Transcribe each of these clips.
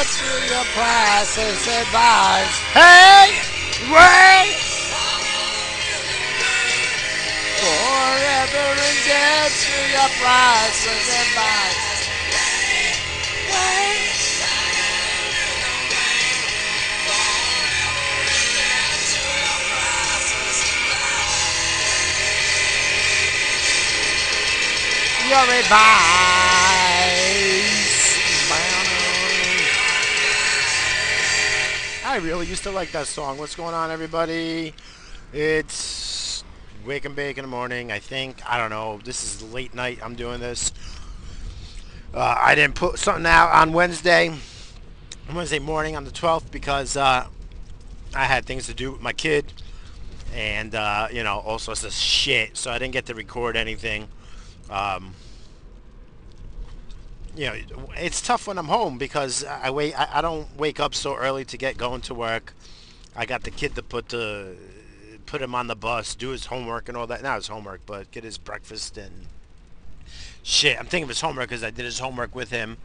to your priceless advice. Hey, wait. Forever indebted to your priceless advice. Wait. Your advice. Really used to like that song. What's going on, everybody? It's Wake and Bake in the morning, I think. I don't know. This is late night. I'm doing this. Uh, I didn't put something out on Wednesday, Wednesday morning on the 12th because uh, I had things to do with my kid and, uh, you know, all sorts of shit. So I didn't get to record anything. Um, you know, it's tough when I'm home because I wait. I, I don't wake up so early to get going to work. I got the kid to put the put him on the bus, do his homework and all that. Not his homework, but get his breakfast and shit. I'm thinking of his homework because I did his homework with him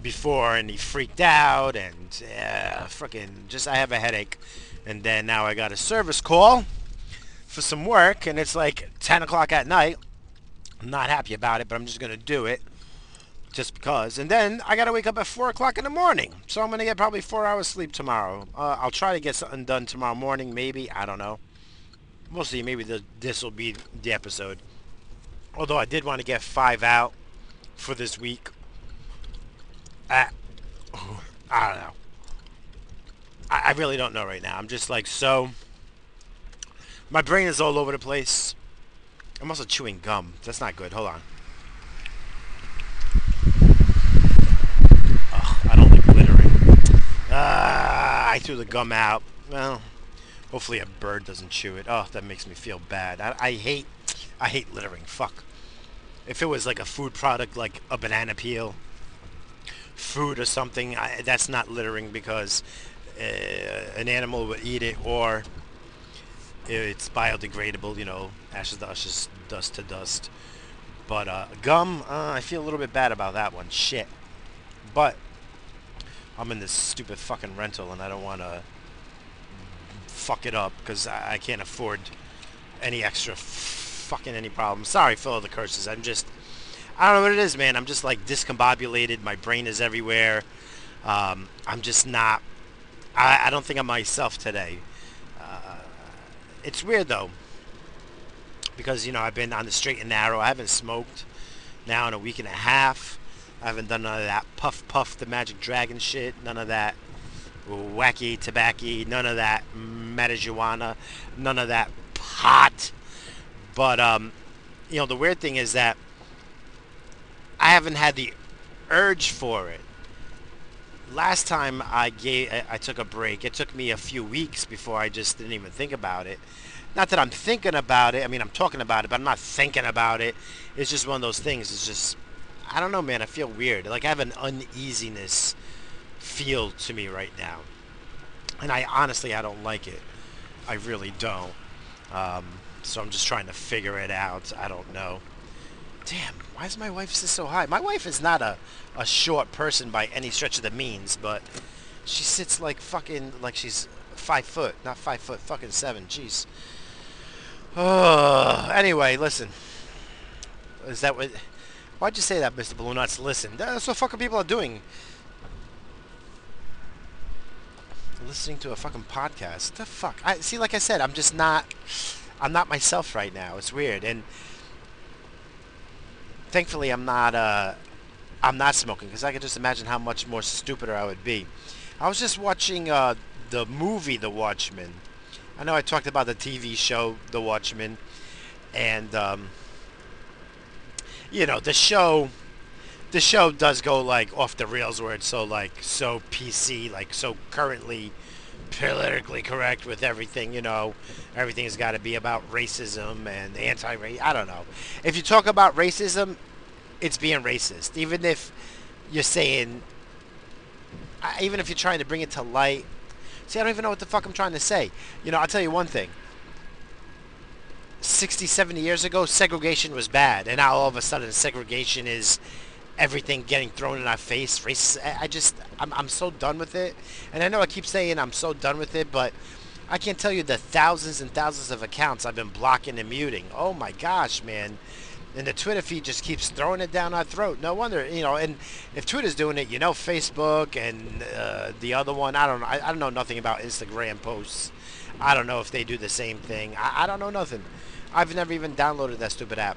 before, and he freaked out and yeah, freaking just I have a headache. And then now I got a service call for some work, and it's like 10 o'clock at night. I'm not happy about it, but I'm just gonna do it just because. And then I got to wake up at 4 o'clock in the morning. So I'm going to get probably four hours sleep tomorrow. Uh, I'll try to get something done tomorrow morning, maybe. I don't know. We'll see. Maybe this will be the episode. Although I did want to get five out for this week. Uh, I don't know. I, I really don't know right now. I'm just like so... My brain is all over the place. I'm also chewing gum. That's not good. Hold on. I don't like littering. Ah, I threw the gum out. Well, hopefully a bird doesn't chew it. Oh, that makes me feel bad. I, I hate, I hate littering. Fuck. If it was like a food product, like a banana peel, food or something, I, that's not littering because uh, an animal would eat it or it's biodegradable. You know, ashes to ashes, dust to dust. But uh, gum, uh, I feel a little bit bad about that one. Shit. But I'm in this stupid fucking rental and I don't want to fuck it up because I, I, can't afford any extra fucking any problems. Sorry all the curses. I'm just, I don't know what it is, man. I'm just like discombobulated. My brain is everywhere. Um, I'm just not, I, I, don't think I'm myself today. Uh, it's weird though because, you know, I've been on the straight and narrow. I haven't smoked now in a week and a half. I haven't done none of that puff puff the magic dragon shit. None of that wacky tobacco. None of that marijuana. None of that pot. But um, you know the weird thing is that I haven't had the urge for it. Last time I gave, I took a break. It took me a few weeks before I just didn't even think about it. Not that I'm thinking about it. I mean, I'm talking about it, but I'm not thinking about it. It's just one of those things. It's just I don't know, man. I feel weird. Like I have an uneasiness feel to me right now, and I honestly I don't like it. I really don't. Um, so I'm just trying to figure it out. I don't know. Damn, why is my wife sit so high? My wife is not a, a short person by any stretch of the means, but she sits like fucking like she's five foot, not five foot, fucking seven. Jeez. Oh, anyway, listen. Is that what? Why'd you say that, Mr. Balloon Nuts? Listen, that's what fucking people are doing. Listening to a fucking podcast. The fuck? I see. Like I said, I'm just not. I'm not myself right now. It's weird, and thankfully, I'm not. Uh, I'm not smoking because I can just imagine how much more stupider I would be. I was just watching uh, the movie The Watchmen. I know I talked about the TV show The Watchmen, and um, you know, the show the show does go like off the rails where it's so like so PC, like so currently politically correct with everything, you know, everything's got to be about racism and anti-race. I don't know. If you talk about racism, it's being racist. Even if you're saying, even if you're trying to bring it to light. See, I don't even know what the fuck I'm trying to say. You know, I'll tell you one thing. 60, 70 years ago, segregation was bad, and now all of a sudden segregation is everything getting thrown in our face. Race. I just, I'm, I'm so done with it. And I know I keep saying I'm so done with it, but I can't tell you the thousands and thousands of accounts I've been blocking and muting. Oh my gosh, man. And the Twitter feed just keeps throwing it down our throat. No wonder, you know. And if Twitter's doing it, you know, Facebook and uh, the other one. I don't know. I, I, don't know nothing about Instagram posts. I don't know if they do the same thing. I, I don't know nothing. I've never even downloaded that stupid app.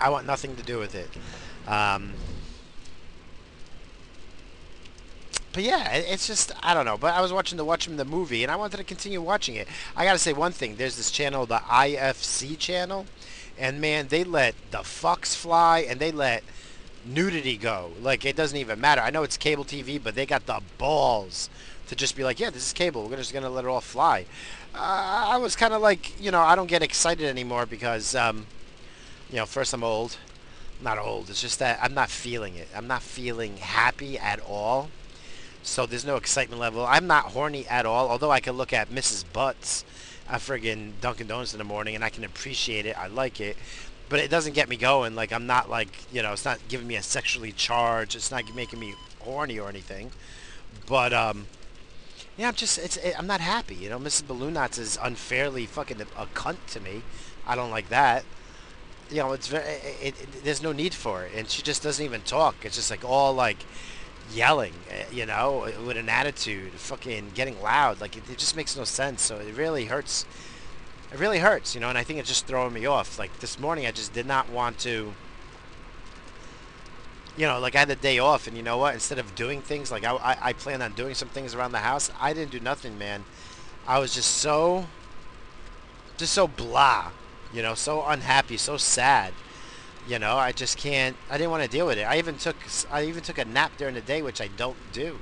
I want nothing to do with it. Um, but yeah, it's just I don't know. But I was watching the Watchmen the movie, and I wanted to continue watching it. I gotta say one thing: there's this channel, the IFC channel, and man, they let the fucks fly, and they let nudity go. Like it doesn't even matter. I know it's cable TV, but they got the balls to just be like, yeah, this is cable. We're just gonna let it all fly. Uh, I was kind of like, you know, I don't get excited anymore because, um, you know, first I'm old not old. It's just that I'm not feeling it. I'm not feeling happy at all. So there's no excitement level. I'm not horny at all. Although I can look at Mrs. Butts at friggin' Dunkin' Donuts in the morning and I can appreciate it. I like it. But it doesn't get me going. Like I'm not like you know. It's not giving me a sexually charged. It's not making me horny or anything. But um, yeah, I'm just it's it, I'm not happy. You know, Mrs. Balloon Knots is unfairly fucking a cunt to me. I don't like that you know, it's very, it, it, there's no need for it, and she just doesn't even talk. It's just like all like yelling, eh, you know, with an attitude, fucking getting loud. Like it, it just makes no sense. So it really hurts. It really hurts, you know, and I think it's just throwing me off. Like this morning, I just did not want to. You know, like I had the day off, and you know what? Instead of doing things, like I, I, I planned on doing some things around the house, I didn't do nothing, man. I was just so, just so blah you know, so unhappy, so sad. You know, I just can't. I didn't want to deal with it. I even took I even took a nap during the day, which I don't do.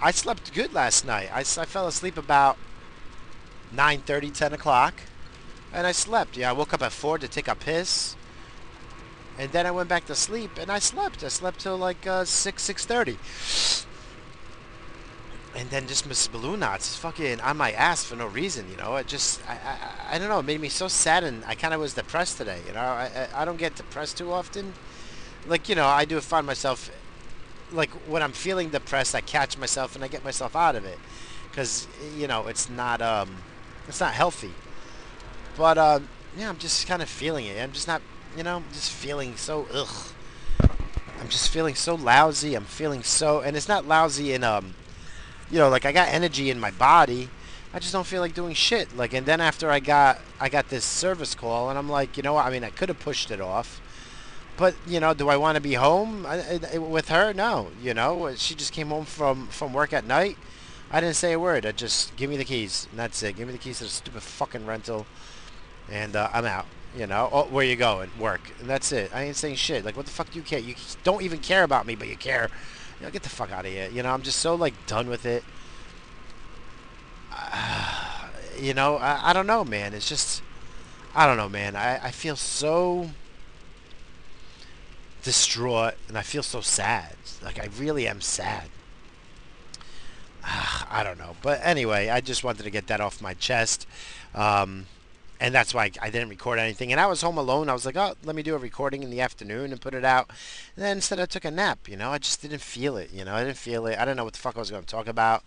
I slept good last night. I, I fell asleep about 9:30, 10 o'clock, and I slept. Yeah, I woke up at four to take a piss, and then I went back to sleep, and I slept. I slept till like uh, six, six thirty and then just Miss Balloon Knots fucking on my ass for no reason, you know. It just, I, I, I don't know, it made me so sad, and I kind of was depressed today, you know. I, I, I don't get depressed too often. Like, you know, I do find myself, like, when I'm feeling depressed, I catch myself and I get myself out of it. Because, you know, it's not, um, it's not healthy. But, um, yeah, I'm just kind of feeling it. I'm just not, you know, just feeling so, ugh. I'm just feeling so lousy. I'm feeling so, and it's not lousy in, um, you know, like I got energy in my body. I just don't feel like doing shit. Like, and then after I got I got this service call, and I'm like, you know what? I mean, I could have pushed it off, but you know, do I want to be home I, I, with her? No. You know, she just came home from from work at night. I didn't say a word. I just give me the keys, and that's it. Give me the keys to the stupid fucking rental, and uh, I'm out. You know, oh, where you going? Work, and that's it. I ain't saying shit. Like, what the fuck do you care? You don't even care about me, but you care you know, get the fuck out of here. You know, I'm just so like done with it. Uh, you know, I, I don't know, man. It's just, I don't know, man. I, I feel so distraught and I feel so sad. Like I really am sad. Uh, I don't know. But anyway, I just wanted to get that off my chest. Um, and that's why I didn't record anything. And I was home alone. I was like, oh, let me do a recording in the afternoon and put it out. And then instead, I took a nap. You know, I just didn't feel it. You know, I didn't feel it. I don't know what the fuck I was going to talk about.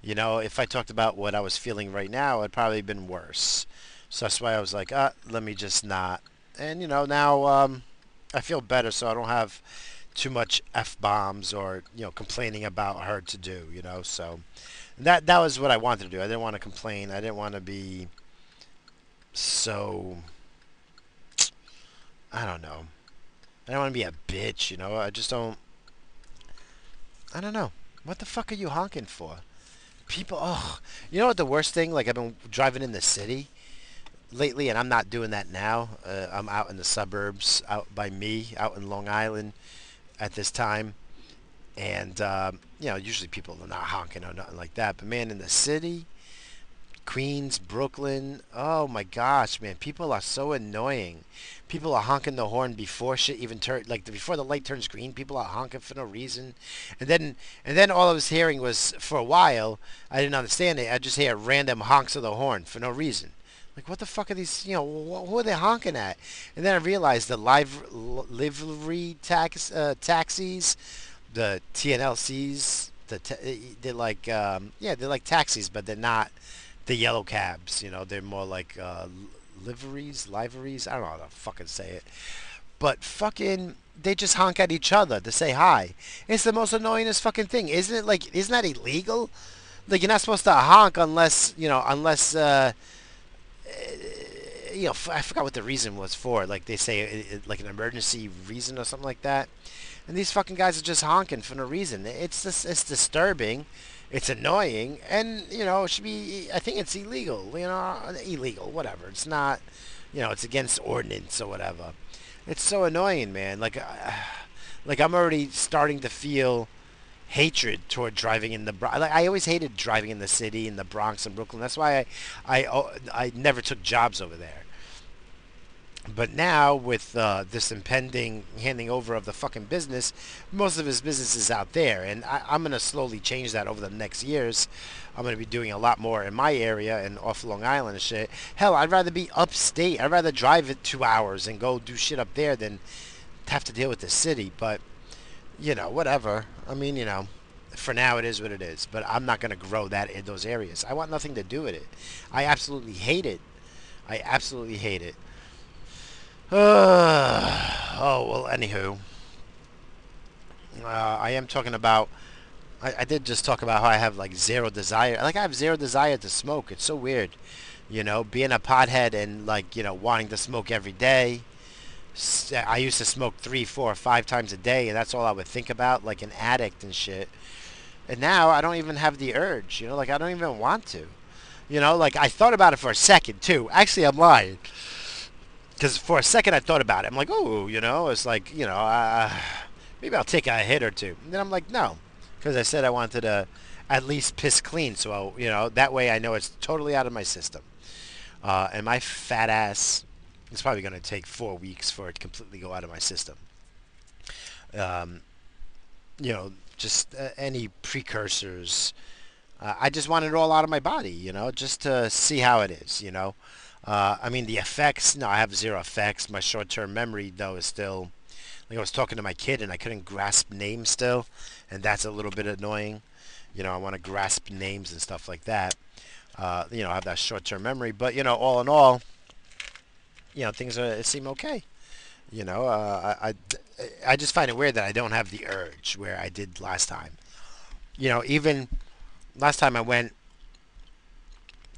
You know, if I talked about what I was feeling right now, it'd probably been worse. So that's why I was like, uh, let me just not. And you know, now um, I feel better, so I don't have too much f bombs or you know complaining about her to do. You know, so that that was what I wanted to do. I didn't want to complain. I didn't want to be so I don't know. I don't want to be a bitch, you know. I just don't. I don't know. What the fuck are you honking for? People, oh, you know what the worst thing? Like I've been driving in the city lately, and I'm not doing that now. Uh, I'm out in the suburbs, out by me, out in Long Island at this time, and um, you know, usually people are not honking or nothing like that. But man, in the city, Queens, Brooklyn. Oh my gosh, man, people are so annoying. People are honking the horn before shit even turn like before the light turns green. People are honking for no reason, and then and then all I was hearing was for a while I didn't understand it. I just hear random honks of the horn for no reason. Like, what the fuck are these? You know, wh- who are they honking at? And then I realized the live l- livery tax uh, taxis, the TNLCs, the t- they're like um, yeah, they're like taxis, but they're not the yellow cabs. You know, they're more like uh, liveries, liveries. I don't know how to fucking say it, but fucking they just honk at each other to say hi. It's the most annoyingest fucking thing, isn't it? Like, isn't that illegal? Like, you're not supposed to honk unless you know, unless. Uh, you know, I forgot what the reason was for. Like they say, it, it, like an emergency reason or something like that. And these fucking guys are just honking for no reason. It's just, it's disturbing. It's annoying, and you know, it should be. I think it's illegal. You know, illegal, whatever. It's not. You know, it's against ordinance or whatever. It's so annoying, man. Like, uh, like I'm already starting to feel hatred toward driving in the Bronx. Like I always hated driving in the city in the Bronx and Brooklyn. That's why I, I, oh, I never took jobs over there. But now with uh, this impending handing over of the fucking business, most of his business is out there, and I, I'm gonna slowly change that over the next years. I'm gonna be doing a lot more in my area and off Long Island and shit. Hell, I'd rather be upstate. I'd rather drive it two hours and go do shit up there than have to deal with the city. But you know, whatever. I mean, you know, for now it is what it is. But I'm not gonna grow that in those areas. I want nothing to do with it. I absolutely hate it. I absolutely hate it. Oh, well, anywho. Uh, I am talking about... I, I did just talk about how I have, like, zero desire. Like, I have zero desire to smoke. It's so weird. You know, being a pothead and, like, you know, wanting to smoke every day. I used to smoke three, four, five times a day, and that's all I would think about, like an addict and shit. And now I don't even have the urge, you know, like I don't even want to. You know, like I thought about it for a second, too. Actually, I'm lying because for a second I thought about it. I'm like, oh, you know, it's like, you know, uh, maybe I'll take a hit or two. And then I'm like, no, because I said I wanted to at least piss clean, so I'll, you know, that way I know it's totally out of my system. Uh, and my fat ass, it's probably going to take four weeks for it to completely go out of my system. Um, you know, just uh, any precursors. Uh, I just want it all out of my body, you know, just to see how it is, you know. Uh, I mean, the effects, no, I have zero effects. My short-term memory, though, is still... Like, I was talking to my kid, and I couldn't grasp names still, and that's a little bit annoying. You know, I want to grasp names and stuff like that. Uh, you know, I have that short-term memory. But, you know, all in all, you know, things are, seem okay. You know, uh, I, I, I just find it weird that I don't have the urge where I did last time. You know, even last time I went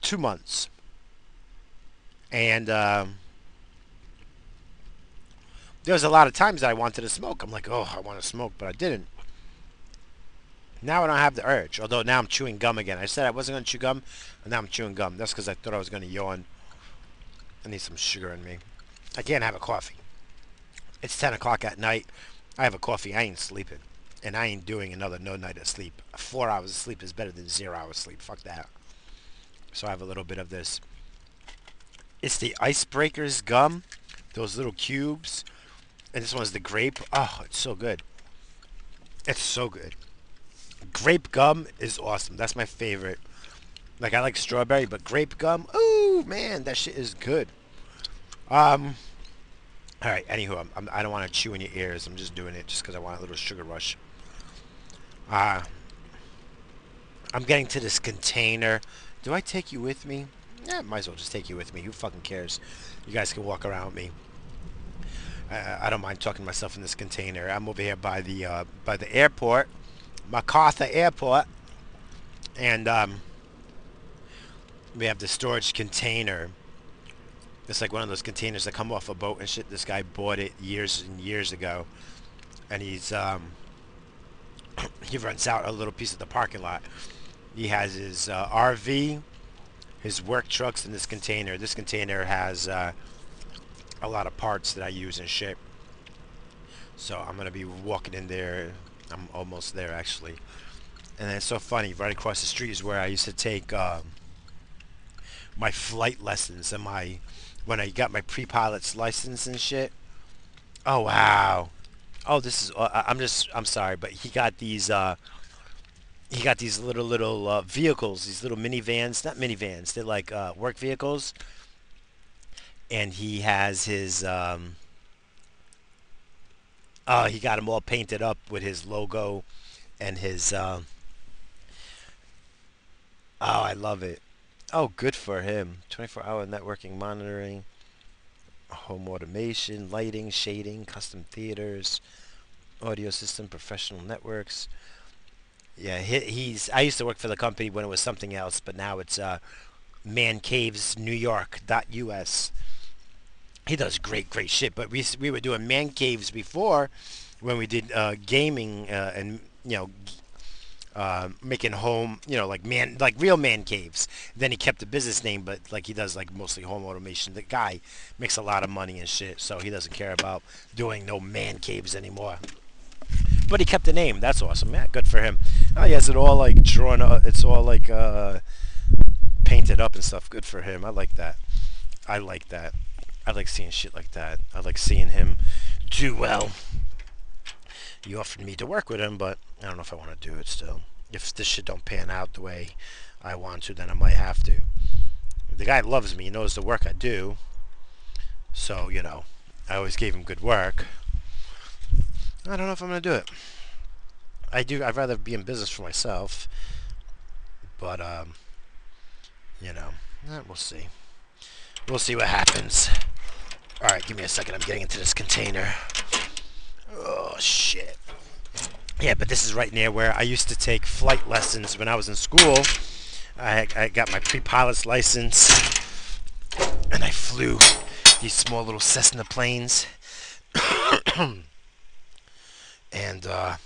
two months and um, there was a lot of times that I wanted to smoke. I'm like, oh, I want to smoke, but I didn't. Now I don't have the urge, although now I'm chewing gum again. I said I wasn't going to chew gum, and now I'm chewing gum. That's because I thought I was going to yawn. I need some sugar in me. I can't have a coffee. It's 10 o'clock at night. I have a coffee. I ain't sleeping. And I ain't doing another no night of sleep. Four hours of sleep is better than zero hours sleep. Fuck that. So I have a little bit of this it's the Icebreakers gum, those little cubes. And this one's the grape. Oh, it's so good. It's so good. Grape gum is awesome. That's my favorite. Like, I like strawberry, but grape gum, oh, man, that shit is good. Um, all right, anywho, I'm, I'm, I do not want to chew in your ears. I'm just doing it just because I want a little sugar rush. Uh, I'm getting to this container. Do I take you with me? Yeah, might as well just take you with me. Who fucking cares? You guys can walk around me. I, I don't mind talking myself in this container. I'm over here by the uh, by the airport, MacArthur Airport, and um, we have the storage container. It's like one of those containers that come off a boat and shit. This guy bought it years and years ago, and he's um, he rents out a little piece of the parking lot. He has his uh, RV his work trucks in this container. This container has uh, a lot of parts that I use and shit. So I'm going to be walking in there. I'm almost there actually. And it's so funny. Right across the street is where I used to take uh, my flight lessons and my when I got my pre-pilot's license and shit. Oh wow. Oh, this is. Uh, I'm just. I'm sorry, but he got these. Uh, he got these little little uh, vehicles, these little minivans, not minivans, they're like uh, work vehicles, and he has his. Um, uh, he got them all painted up with his logo and his. Uh, oh, I love it. Oh, good for him. 24-hour networking monitoring, home automation, lighting, shading, custom theaters, audio system, professional networks. Yeah, he, he's. I used to work for the company when it was something else, but now it's uh, Man Caves New York .us. He does great, great shit. But we we were doing man caves before, when we did uh, gaming uh, and you know uh, making home, you know, like man, like real man caves. Then he kept the business name, but like he does like mostly home automation. The guy makes a lot of money and shit, so he doesn't care about doing no man caves anymore. But he kept the name. That's awesome. Yeah, good for him. Oh, he has it all like drawn up. It's all like uh, painted up and stuff. Good for him. I like that. I like that. I like seeing shit like that. I like seeing him do well. You offered me to work with him, but I don't know if I want to do it still. If this shit don't pan out the way I want to, then I might have to. The guy loves me. He knows the work I do. So, you know, I always gave him good work. I don't know if I'm going to do it. I do. I'd rather be in business for myself. But, um, you know, eh, we'll see. We'll see what happens. Alright, give me a second. I'm getting into this container. Oh, shit. Yeah, but this is right near where I used to take flight lessons when I was in school. I, I got my pre-pilot's license, and I flew these small little Cessna planes. And uh,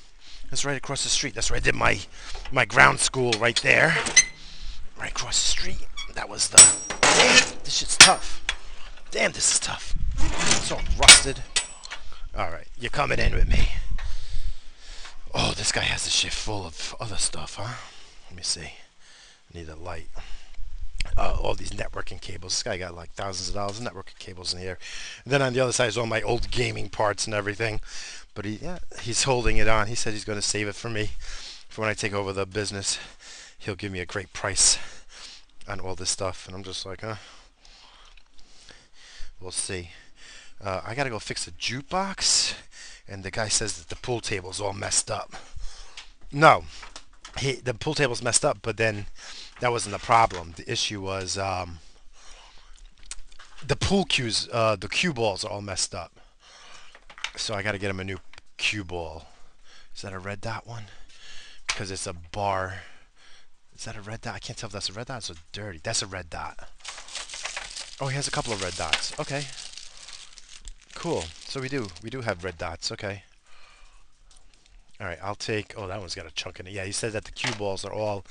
that's right across the street. That's where I did my my ground school right there. Right across the street. That was the... Damn, this shit's tough. Damn, this is tough. It's all rusted. Alright, you're coming in with me. Oh, this guy has a shit full of other stuff, huh? Let me see. I need a light. Uh, all these networking cables. This guy got like thousands of dollars of networking cables in here. And then on the other side is all my old gaming parts and everything. But he, yeah, he's holding it on. He said he's going to save it for me for when I take over the business. He'll give me a great price on all this stuff. And I'm just like, huh? We'll see. Uh, I gotta go fix the jukebox, and the guy says that the pool table's all messed up. No, he, the pool table's messed up, but then that wasn't the problem. The issue was um, the pool cues, uh, the cue balls are all messed up. So I gotta get him a new cue ball. Is that a red dot one? Because it's a bar. Is that a red dot? I can't tell if that's a red dot. It's dirty. That's a red dot. Oh, he has a couple of red dots. Okay. Cool. So we do. We do have red dots. Okay. Alright, I'll take... Oh, that one's got a chunk in it. Yeah, he said that the cue balls are all...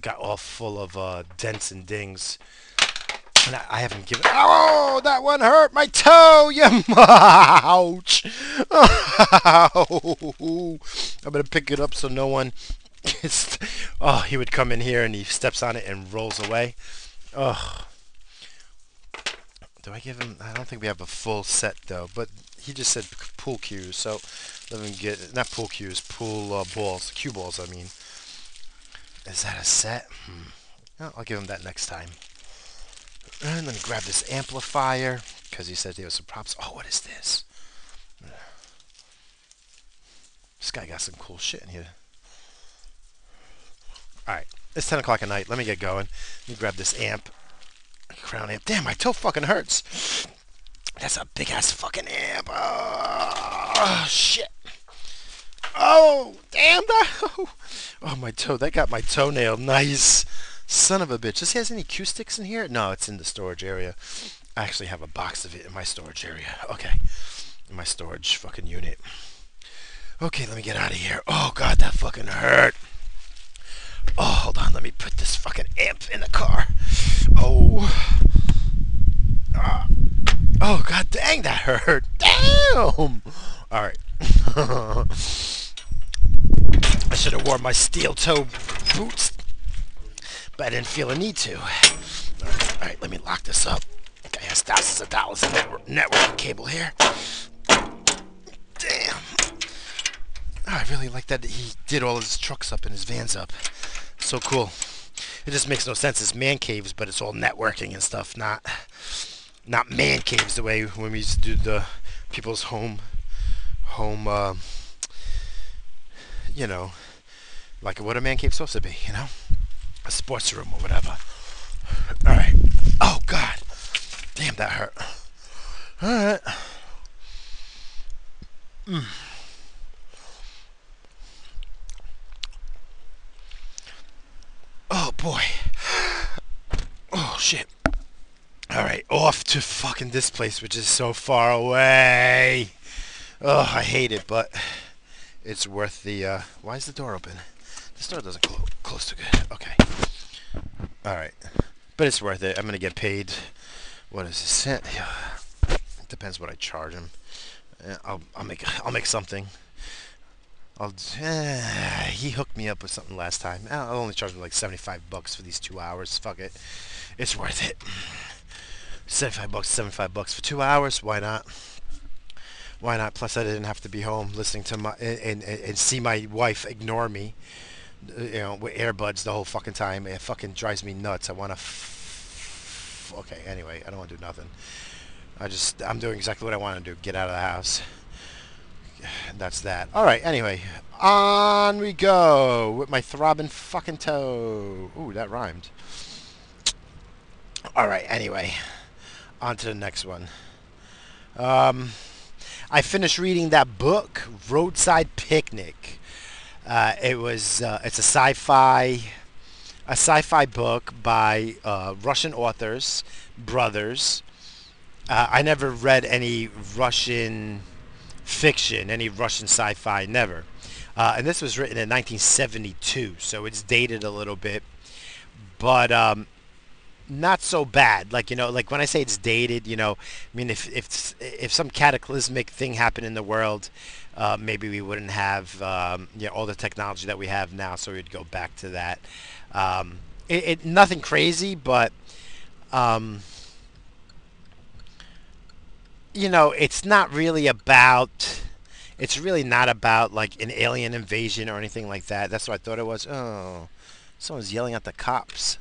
Got all full of uh, dents and dings. And I, I haven't given... Oh, that one hurt my toe! You... Ouch! Oh, I'm to pick it up so no one... Gets... Oh, he would come in here and he steps on it and rolls away. Ugh. Do I give him? I don't think we have a full set though, but he just said pool cues, so let me get not pool cues, pool uh, balls, cue balls. I mean, is that a set? Hmm. I'll give him that next time. And then grab this amplifier because he said there was some props. Oh, what is this? This guy got some cool shit in here. Alright, it's 10 o'clock at night. Let me get going. Let me grab this amp crown amp. Damn, my toe fucking hurts. That's a big ass fucking amp. Oh, shit. Oh, damn. No. Oh, my toe. That got my toenail. Nice. Son of a bitch. Does he has any cue sticks in here? No, it's in the storage area. I actually have a box of it in my storage area. Okay. In my storage fucking unit. Okay, let me get out of here. Oh, God, that fucking hurt. Oh, hold on. Let me put this fucking amp in the car. Oh. Uh, oh, god dang, that hurt. Damn. All right. I should have worn my steel toe boots, but I didn't feel a need to. All right, let me lock this up. Guy has thousands of dollars in network cable here. Damn. I really like that he did all his trucks up and his vans up. So cool. It just makes no sense. It's man caves, but it's all networking and stuff, not not man caves the way when we used to do the people's home, home, uh, you know, like what a man cave's supposed to be, you know, a sports room or whatever. All right. Oh God, damn that hurt. All right. Mm. Oh boy. Oh shit. Alright, off to fucking this place, which is so far away. Oh, I hate it, but it's worth the, uh, why is the door open? This door doesn't close, close too good. Okay. Alright. But it's worth it. I'm gonna get paid, what is this? It depends what I charge him. I'll, I'll make, I'll make something. I'll, uh, he hooked me up with something last time. I'll only charge me like 75 bucks for these two hours. Fuck it. It's worth it. 75 bucks, 75 bucks for two hours. Why not? Why not? Plus, I didn't have to be home listening to my and, and, and see my wife ignore me. You know, with earbuds the whole fucking time. It fucking drives me nuts. I want to. F- okay, anyway, I don't want to do nothing. I just, I'm doing exactly what I want to do. Get out of the house that's that. All right. Anyway, on we go with my throbbing fucking toe. Ooh, that rhymed. All right. Anyway, on to the next one. Um, I finished reading that book, Roadside Picnic. Uh, it was uh, it's a sci-fi a sci-fi book by uh, Russian authors, brothers. Uh, I never read any Russian fiction, any Russian sci-fi, never. Uh, and this was written in 1972, so it's dated a little bit, but um, not so bad. Like you know, like when I say it's dated, you know, I mean if if if some cataclysmic thing happened in the world, uh, maybe we wouldn't have um, you know, all the technology that we have now, so we'd go back to that. Um, it, it, nothing crazy, but um, you know, it's not really about. It's really not about like an alien invasion or anything like that. That's what I thought it was. Oh, someone's yelling at the cops.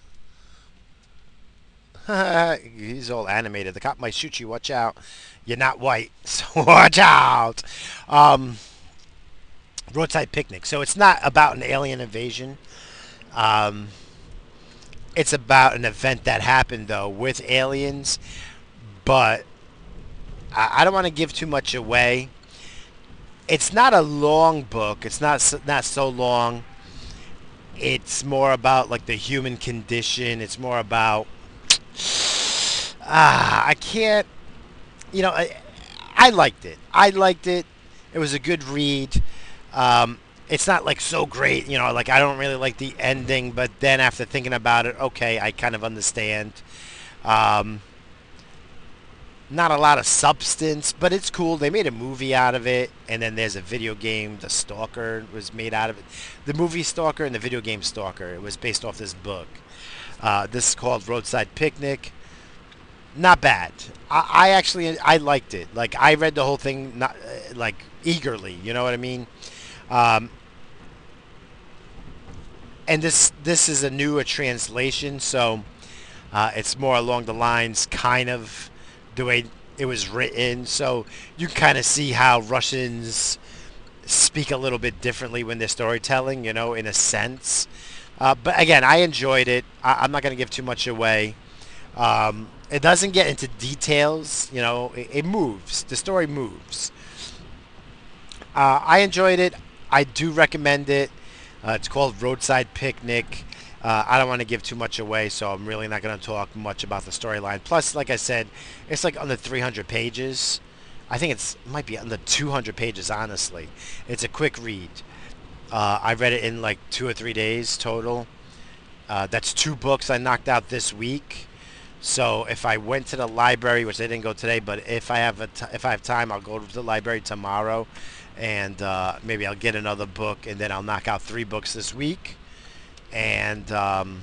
He's all animated. The cop might shoot you. Watch out. You're not white, so watch out. Um, roadside picnic. So it's not about an alien invasion. Um, it's about an event that happened though with aliens, but I, I don't want to give too much away. It's not a long book. It's not so, not so long. It's more about like the human condition. It's more about ah, I can't. You know, I, I liked it. I liked it. It was a good read. Um, it's not like so great, you know, like I don't really like the ending, but then after thinking about it, okay, I kind of understand. Um, not a lot of substance, but it's cool. They made a movie out of it, and then there's a video game. The Stalker was made out of it. The movie Stalker and the video game Stalker. It was based off this book. Uh, this is called Roadside Picnic. Not bad. I, I, actually I liked it. Like I read the whole thing, not uh, like eagerly. You know what I mean? Um, and this this is a newer translation, so uh, it's more along the lines, kind of the way it was written. So you kind of see how Russians speak a little bit differently when they're storytelling, you know, in a sense. Uh, but again, I enjoyed it. I- am not going to give too much away. Um, it doesn't get into details, you know, it, it moves. The story moves. Uh, I enjoyed it. I do recommend it. Uh, it's called Roadside Picnic. Uh, I don't want to give too much away, so I'm really not going to talk much about the storyline. Plus, like I said, it's like under 300 pages. I think it's might be under 200 pages, honestly. It's a quick read. Uh, I read it in like two or three days total. Uh, that's two books I knocked out this week. So if I went to the library, which I didn't go today, but if I have a t- if I have time, I'll go to the library tomorrow, and uh, maybe I'll get another book, and then I'll knock out three books this week and um,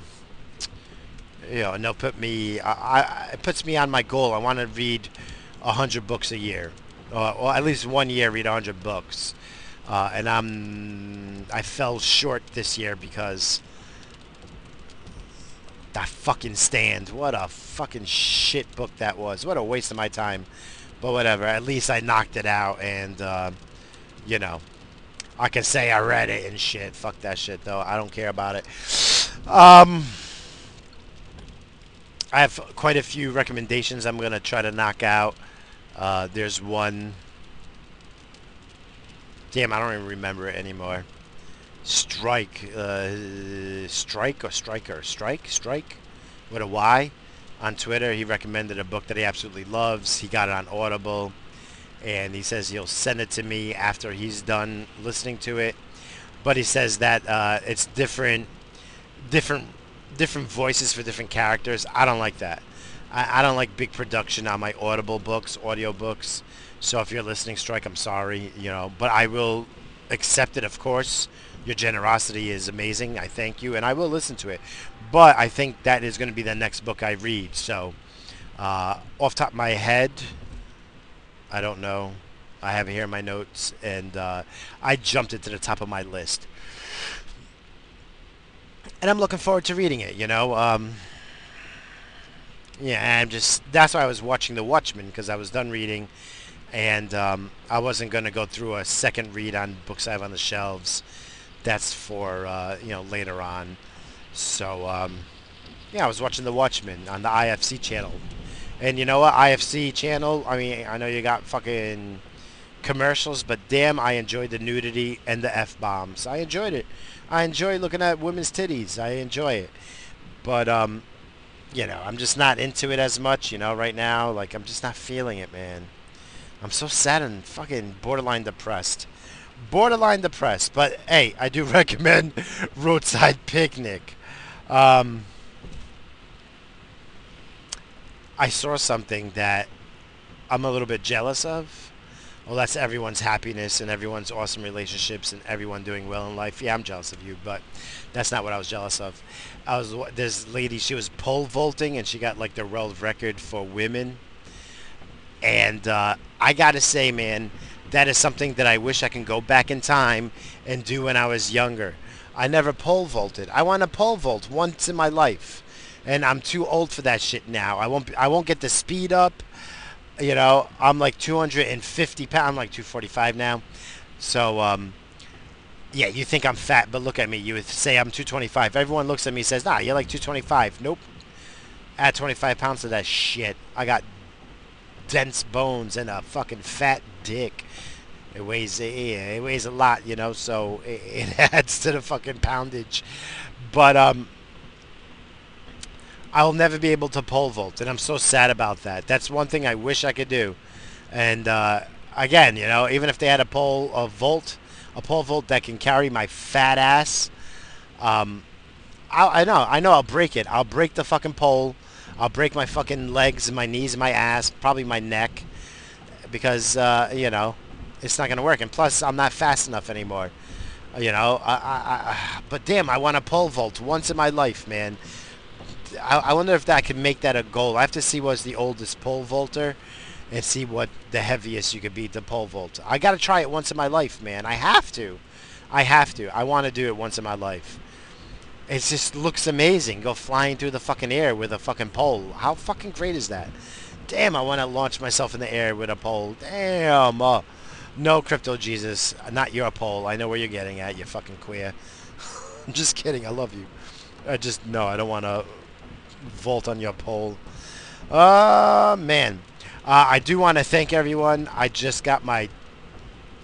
you know, and they'll put me. I, I, it puts me on my goal. I want to read hundred books a year, or, or, at least one year read hundred books. Uh, and I'm I fell short this year because that fucking Stand. What a fucking shit book that was. What a waste of my time. But whatever. At least I knocked it out and, uh, you know, I can say I read it and shit. Fuck that shit, though. I don't care about it. Um... I have quite a few recommendations I'm going to try to knock out. Uh, there's one... Damn, I don't even remember it anymore. Strike. Uh, strike or Striker? Strike? Strike? With a Y? On Twitter, he recommended a book that he absolutely loves. He got it on Audible. And he says he'll send it to me after he's done listening to it. But he says that uh, it's different different different voices for different characters. I don't like that. I, I don't like big production on my Audible books, audio books. So if you're listening, Strike, I'm sorry, you know, but I will accept it, of course. Your generosity is amazing. I thank you, and I will listen to it. But I think that is going to be the next book I read. So, uh, off top of my head, I don't know. I have it here in my notes, and uh, I jumped it to the top of my list and I'm looking forward to reading it. You know, um, yeah, I'm just that's why I was watching The Watchmen because I was done reading, and um, I wasn't going to go through a second read on books I have on the shelves. That's for uh, you know later on. So um, yeah, I was watching The Watchmen on the IFC channel, and you know what, IFC channel. I mean, I know you got fucking commercials, but damn, I enjoyed the nudity and the f bombs. I enjoyed it. I enjoy looking at women's titties. I enjoy it. But, um, you know, I'm just not into it as much, you know, right now. Like, I'm just not feeling it, man. I'm so sad and fucking borderline depressed. Borderline depressed. But, hey, I do recommend Roadside Picnic. Um, I saw something that I'm a little bit jealous of well, that's everyone's happiness and everyone's awesome relationships and everyone doing well in life. Yeah, I'm jealous of you, but that's not what I was jealous of. I was this lady. She was pole vaulting and she got like the world record for women. And uh, I gotta say, man, that is something that I wish I can go back in time and do when I was younger. I never pole vaulted. I want to pole vault once in my life, and I'm too old for that shit now. I won't. I won't get the speed up. You know, I'm like 250 pounds. I'm like 245 now. So, um, yeah, you think I'm fat, but look at me. You would say I'm 225. Everyone looks at me and says, nah, you're like 225. Nope. Add 25 pounds to that shit. I got dense bones and a fucking fat dick. It weighs, it weighs a lot, you know, so it, it adds to the fucking poundage. But, um, I'll never be able to pole vault, and I'm so sad about that. That's one thing I wish I could do. And uh, again, you know, even if they had a pole a vault, a pole vault that can carry my fat ass, um, I, I know, I know, I'll break it. I'll break the fucking pole. I'll break my fucking legs and my knees and my ass, probably my neck, because uh, you know, it's not gonna work. And plus, I'm not fast enough anymore. You know, I, I, I but damn, I want a pole vault once in my life, man. I, I wonder if that could make that a goal. I have to see what's the oldest pole vaulter and see what the heaviest you could beat the pole vault. I got to try it once in my life, man. I have to. I have to. I want to do it once in my life. It just looks amazing. Go flying through the fucking air with a fucking pole. How fucking great is that? Damn, I want to launch myself in the air with a pole. Damn. Uh, no, Crypto Jesus. Not your pole. I know where you're getting at, you fucking queer. I'm just kidding. I love you. I just, no, I don't want to vault on your pole. Uh, man. Uh, I do want to thank everyone. I just got my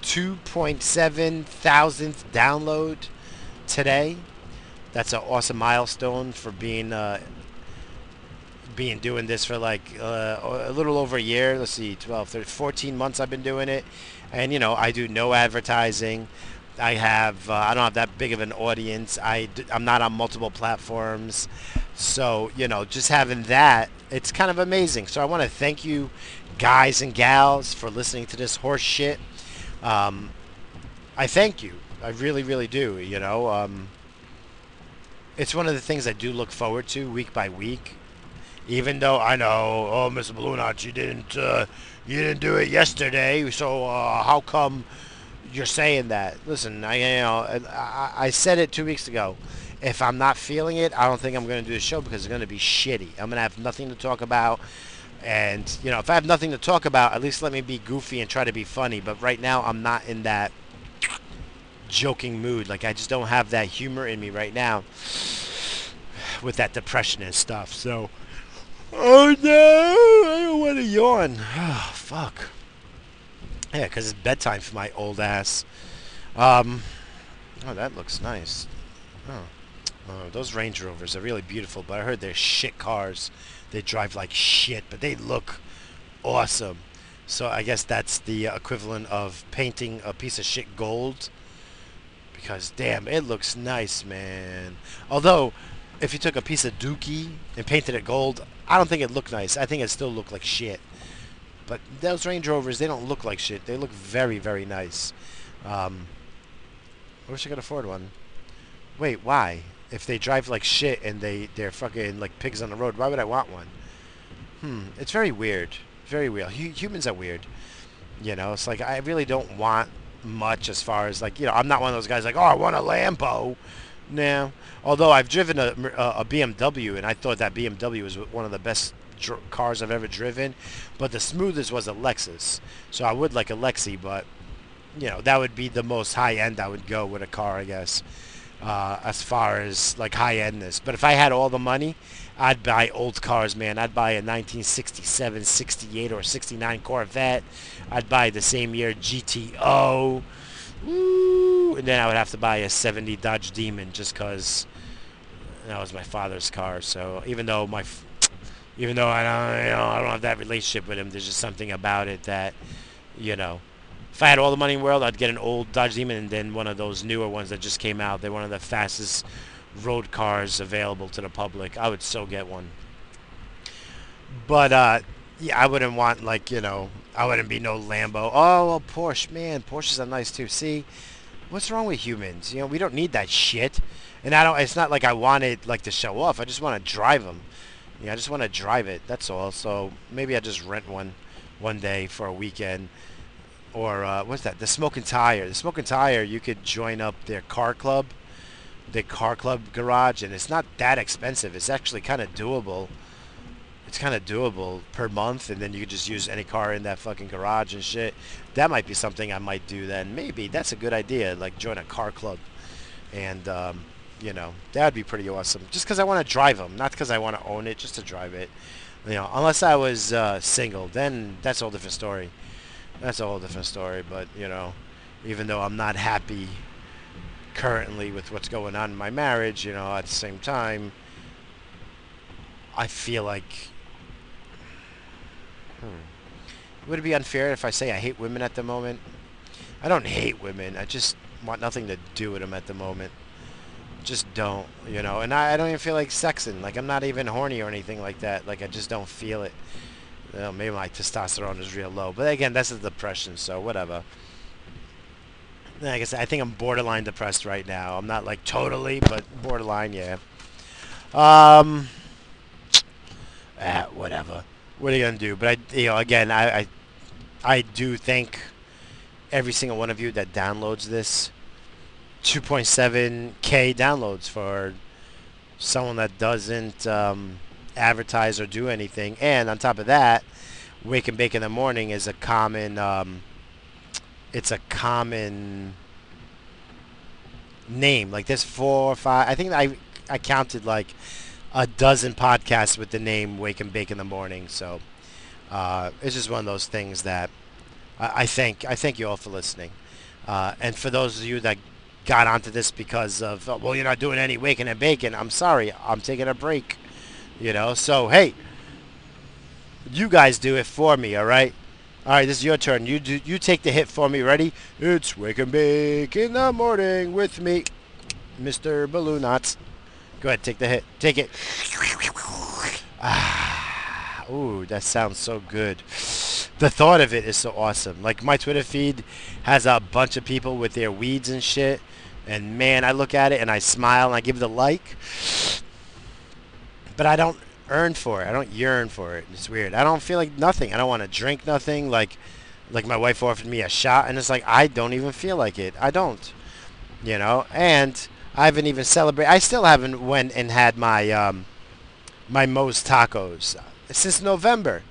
2.7 thousandth download today. That's an awesome milestone for being uh, being doing this for like uh, a little over a year. Let's see, 12, 13, 14 months I've been doing it. And, you know, I do no advertising. I have, uh, I don't have that big of an audience. I, I'm not on multiple platforms. So, you know, just having that, it's kind of amazing. So I want to thank you guys and gals for listening to this horse shit. Um, I thank you. I really, really do. You know, um, it's one of the things I do look forward to week by week. Even though I know, oh, Mr. Bluenot, you didn't, uh, you didn't do it yesterday. So uh, how come you're saying that? Listen, I, you know, I, I said it two weeks ago if I'm not feeling it, I don't think I'm going to do the show because it's going to be shitty. I'm going to have nothing to talk about. And, you know, if I have nothing to talk about, at least let me be goofy and try to be funny. But right now, I'm not in that joking mood. Like, I just don't have that humor in me right now with that depression and stuff. So, oh no, I don't want to yawn. Oh, fuck. Yeah, because it's bedtime for my old ass. Um, oh, that looks nice. Oh. oh, those Range Rovers are really beautiful, but I heard they're shit cars. They drive like shit, but they look awesome. So I guess that's the equivalent of painting a piece of shit gold. Because damn, it looks nice, man. Although, if you took a piece of dookie and painted it gold, I don't think it looked nice. I think it still looked like shit. But those Range Rovers, they don't look like shit. They look very, very nice. Um, I wish I could afford one. Wait, why? If they drive like shit and they, they're fucking like pigs on the road, why would I want one? Hmm, it's very weird. Very weird. H humans are weird. You know, it's like I really don't want much as far as like, you know, I'm not one of those guys like, oh, I want a Lambo. now Although I've driven a, a, BMW and I thought that BMW was one of the best cars I've ever driven, but the smoothest was a Lexus. So I would like a Lexi, but you know that would be the most high end I would go with a car, I guess, uh, as far as like high endness. But if I had all the money, I'd buy old cars, man. I'd buy a 1967, 68, or 69 Corvette. I'd buy the same year GTO. Woo! And then I would have to buy a 70 Dodge Demon just because that was my father's car. So even though my even though I don't, you know, I don't have that relationship with him, there's just something about it that, you know, if I had all the money in the world, I'd get an old Dodge Demon and then one of those newer ones that just came out. They're one of the fastest road cars available to the public. I would so get one. But, uh, yeah, I wouldn't want, like, you know, I wouldn't be no Lambo. Oh, well, Porsche, man, Porsches are nice too. See, what's wrong with humans? You know, we don't need that shit. And I don't, it's not like I wanted, like, to show off. I just want to drive them. Yeah, I just want to drive it. That's all. So maybe I just rent one one day for a weekend. Or uh, what's that? The Smoking Tire. The Smoking Tire, you could join up their car club, their car club garage, and it's not that expensive. It's actually kind of doable. It's kind of doable per month, and then you could just use any car in that fucking garage and shit. That might be something I might do then. Maybe that's a good idea. Like join a car club, and um, you know, that would be pretty awesome. Just because I want to drive them, not because I want to own it, just to drive it. You know, unless I was uh, single, then that's a whole different story. That's a whole different story. But you know, even though I'm not happy currently with what's going on in my marriage, you know, at the same time, I feel like. Hmm, would it be unfair if I say I hate women at the moment? I don't hate women. I just want nothing to do with them at the moment just don't, you know. And I, I don't even feel like sexing. Like I'm not even horny or anything like that. Like I just don't feel it. You know, maybe my testosterone is real low. But again, that's a depression, so whatever. Like I said, I think I'm borderline depressed right now. I'm not like totally, but borderline, yeah. Um, ah, whatever. What are you gonna do? But I, you know, again, I, I, I do thank every single one of you that downloads this 2.7k downloads for someone that doesn't um, advertise or do anything. And on top of that, Wake and Bake in the Morning is a common, um, it's a common name. Like there's four or five, I think I, I counted like a dozen podcasts with the name Wake and Bake in the Morning. So uh, it's just one of those things that I, I thank, I thank you all for listening. Uh, and for those of you that got onto this because of uh, well you're not doing any waking and baking i'm sorry i'm taking a break you know so hey you guys do it for me all right all right this is your turn. You do you take the hit for me. Ready? It's wake and bake in the morning with me mr balloon knots. Go ahead take the hit. Take it. Ah ooh that sounds so good. The thought of it is so awesome. Like my Twitter feed has a bunch of people with their weeds and shit, and man, I look at it and I smile and I give it a like, but I don't earn for it. I don't yearn for it. It's weird. I don't feel like nothing. I don't want to drink nothing. Like, like my wife offered me a shot, and it's like I don't even feel like it. I don't, you know. And I haven't even celebrated. I still haven't went and had my um, my Moe's tacos since November.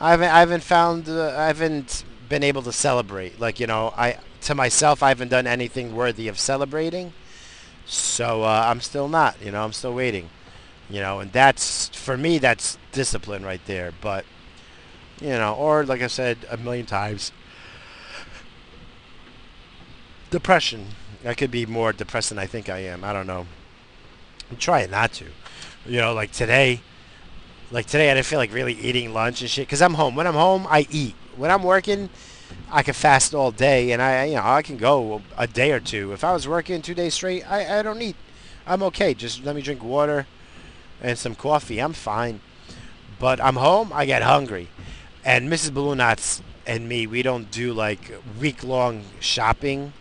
I haven't I haven't found uh, I haven't been able to celebrate. Like you know, I to myself I haven't done anything worthy of celebrating. So uh, I'm still not. You know, I'm still waiting. You know, and that's for me that's discipline right there. But you know, or like I said a million times, depression. I could be more depressed than I think I am. I don't know. I'm trying not to. You know, like today, like today I didn't feel like really eating lunch and shit because I'm home. When I'm home, I eat. When I'm working, I can fast all day and I, you know, I can go a day or two. If I was working two days straight, I, I don't eat. I'm okay. Just let me drink water and some coffee. I'm fine. But I'm home. I get hungry, and Mrs. Balloon Knots and me, we don't do like week long shopping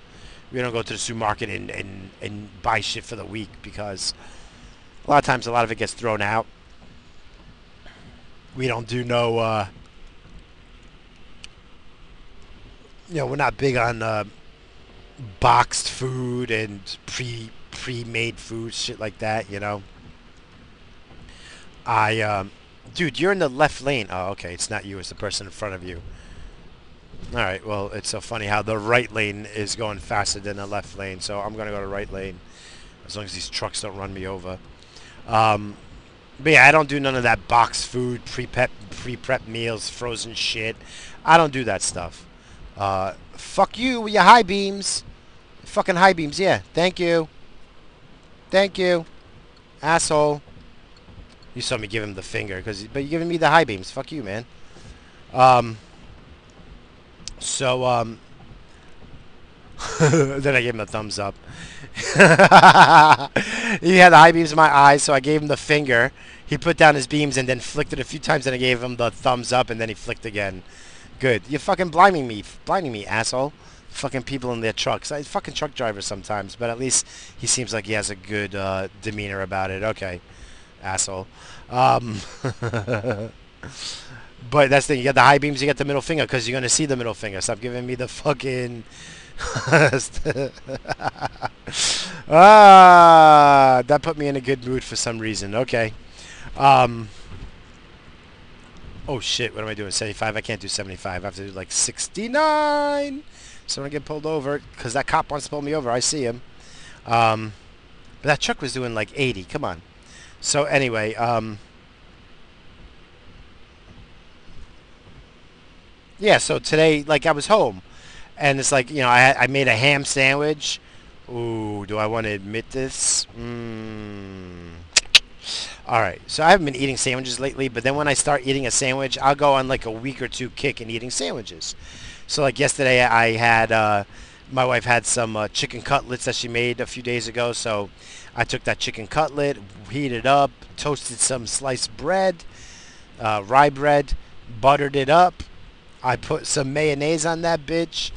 we don't go to the supermarket and, and, and buy shit for the week because a lot of times a lot of it gets thrown out. We don't do no, uh, you know, we're not big on uh, boxed food and pre pre-made food, shit like that, you know. I, um, dude, you're in the left lane. Oh, okay, it's not you, it's the person in front of you. All right, well, it's so funny how the right lane is going faster than the left lane, so I'm going to go to right lane as long as these trucks don't run me over. Um, but yeah, I don't do none of that box food, pre-prep, pre-prep meals, frozen shit. I don't do that stuff. Uh, fuck you with your high beams. Fucking high beams, yeah. Thank you. Thank you. Asshole. You saw me give him the finger, cause, but you're giving me the high beams. Fuck you, man. Um... So, um, then I gave him a thumbs up. he had the high beams in my eyes, so I gave him the finger. He put down his beams and then flicked it a few times, and I gave him the thumbs up, and then he flicked again. Good. You're fucking blinding me, blinding me, asshole. Fucking people in their trucks. I fucking truck driver sometimes, but at least he seems like he has a good uh, demeanor about it. Okay, asshole. Um, But that's the thing. You got the high beams, you got the middle finger because you're going to see the middle finger. Stop giving me the fucking... ah, that put me in a good mood for some reason. Okay. Um, oh, shit. What am I doing? 75? I can't do 75. I have to do like 69. So when I get pulled over, because that cop wants to pull me over, I see him. Um, but that truck was doing like 80. Come on. So anyway, um, yeah, so today, like, I was home, and it's like, you know, I, I made a ham sandwich. Ooh, do I want to admit this? Mm. All right, so I haven't been eating sandwiches lately, but then when I start eating a sandwich, I'll go on like a week or two kick in eating sandwiches. So like yesterday, I had uh, my wife had some uh, chicken cutlets that she made a few days ago. So I took that chicken cutlet, heated up, toasted some sliced bread, uh, rye bread, buttered it up, I put some mayonnaise on that bitch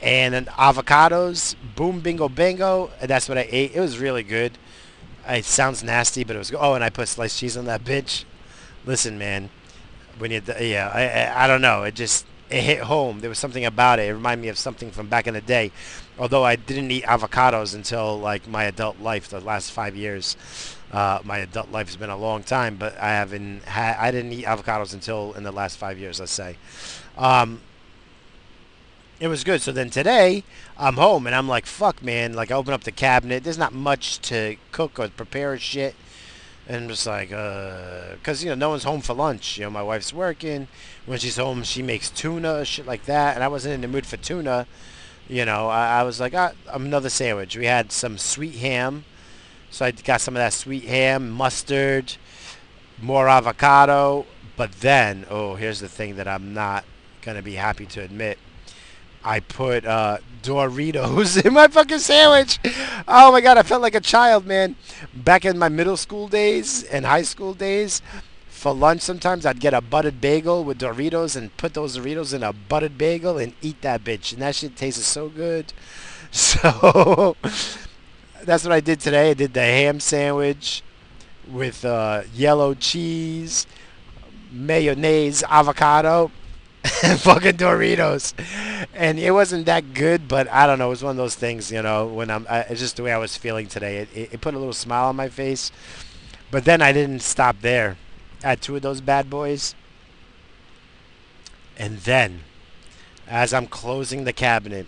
and an avocados. Boom, bingo, bingo. And that's what I ate. It was really good. It sounds nasty, but it was good. Oh, and I put sliced cheese on that bitch. Listen, man. When you, yeah, I, I, I don't know. It just, it hit home. There was something about it. It reminded me of something from back in the day. Although I didn't eat avocados until like my adult life, the last five years. Uh, my adult life has been a long time, but I haven't had, I didn't eat avocados until in the last five years, let's say. Um, it was good. So then today, I'm home and I'm like, fuck, man. Like, I open up the cabinet. There's not much to cook or prepare shit. And I'm just like, uh, because, you know, no one's home for lunch. You know, my wife's working. When she's home, she makes tuna, shit like that. And I wasn't in the mood for tuna. You know, I, I was like, ah, another sandwich. We had some sweet ham. So I got some of that sweet ham, mustard, more avocado. But then, oh, here's the thing that I'm not gonna be happy to admit. I put uh, Doritos in my fucking sandwich. Oh my god, I felt like a child, man. Back in my middle school days and high school days, for lunch sometimes I'd get a buttered bagel with Doritos and put those Doritos in a buttered bagel and eat that bitch. And that shit tasted so good. So that's what I did today. I did the ham sandwich with uh, yellow cheese, mayonnaise, avocado fucking Doritos, and it wasn't that good. But I don't know. It was one of those things, you know. When I'm, I, it's just the way I was feeling today. It, it, it put a little smile on my face. But then I didn't stop there. I had two of those bad boys, and then, as I'm closing the cabinet,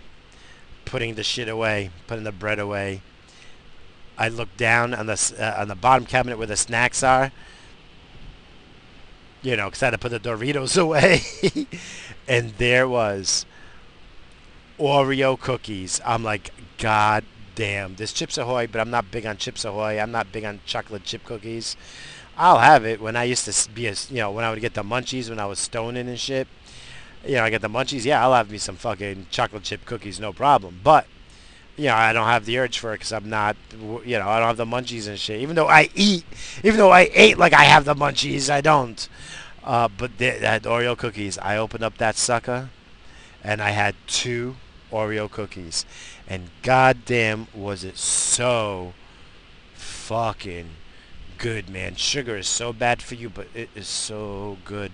putting the shit away, putting the bread away, I look down on the uh, on the bottom cabinet where the snacks are you know, because I had to put the Doritos away. and there was Oreo cookies. I'm like, God damn. There's Chips Ahoy, but I'm not big on Chips Ahoy. I'm not big on chocolate chip cookies. I'll have it when I used to be a, you know, when I would get the munchies when I was stoning and shit. You know, I get the munchies. Yeah, I'll have me some fucking chocolate chip cookies, no problem. But you know, I don't have the urge for it because I'm not, you know, I don't have the munchies and shit. Even though I eat, even though I ate like I have the munchies, I don't. Uh, but they, Oreo cookies. I opened up that sucker, and I had two Oreo cookies, and goddamn was it so fucking good, man. Sugar is so bad for you, but it is so good.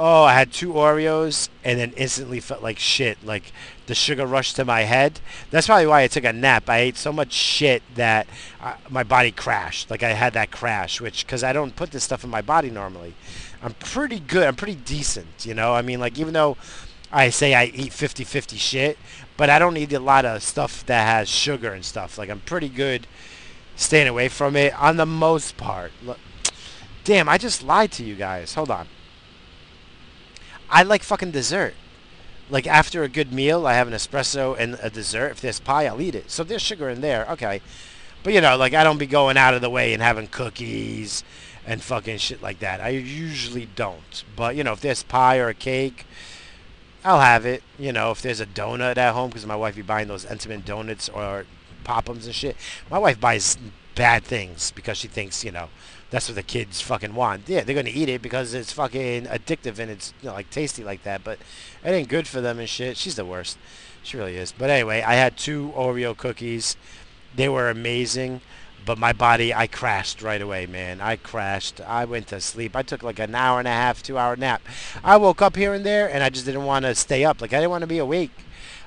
Oh, I had two Oreos and then instantly felt like shit. Like the sugar rushed to my head. That's probably why I took a nap. I ate so much shit that uh, my body crashed. Like I had that crash, which because I don't put this stuff in my body normally. I'm pretty good. I'm pretty decent, you know. I mean, like even though I say I eat 50-50 shit, but I don't eat a lot of stuff that has sugar and stuff. Like I'm pretty good staying away from it on the most part. Look, damn, I just lied to you guys. Hold on. I like fucking dessert. Like after a good meal, I have an espresso and a dessert. If there's pie, I'll eat it. So there's sugar in there. Okay. But you know, like I don't be going out of the way and having cookies and fucking shit like that. I usually don't. But you know, if there's pie or a cake, I'll have it. You know, if there's a donut at home, because my wife be buying those Entenmann donuts or Pop'ems and shit. My wife buys bad things because she thinks, you know, that's what the kids fucking want. Yeah, they're gonna eat it because it's fucking addictive and it's you know, like tasty like that. But it ain't good for them and shit. She's the worst. She really is. But anyway, I had two Oreo cookies. They were amazing. But my body, I crashed right away, man. I crashed. I went to sleep. I took like an hour and a half, two hour nap. I woke up here and there, and I just didn't want to stay up. Like I didn't want to be awake.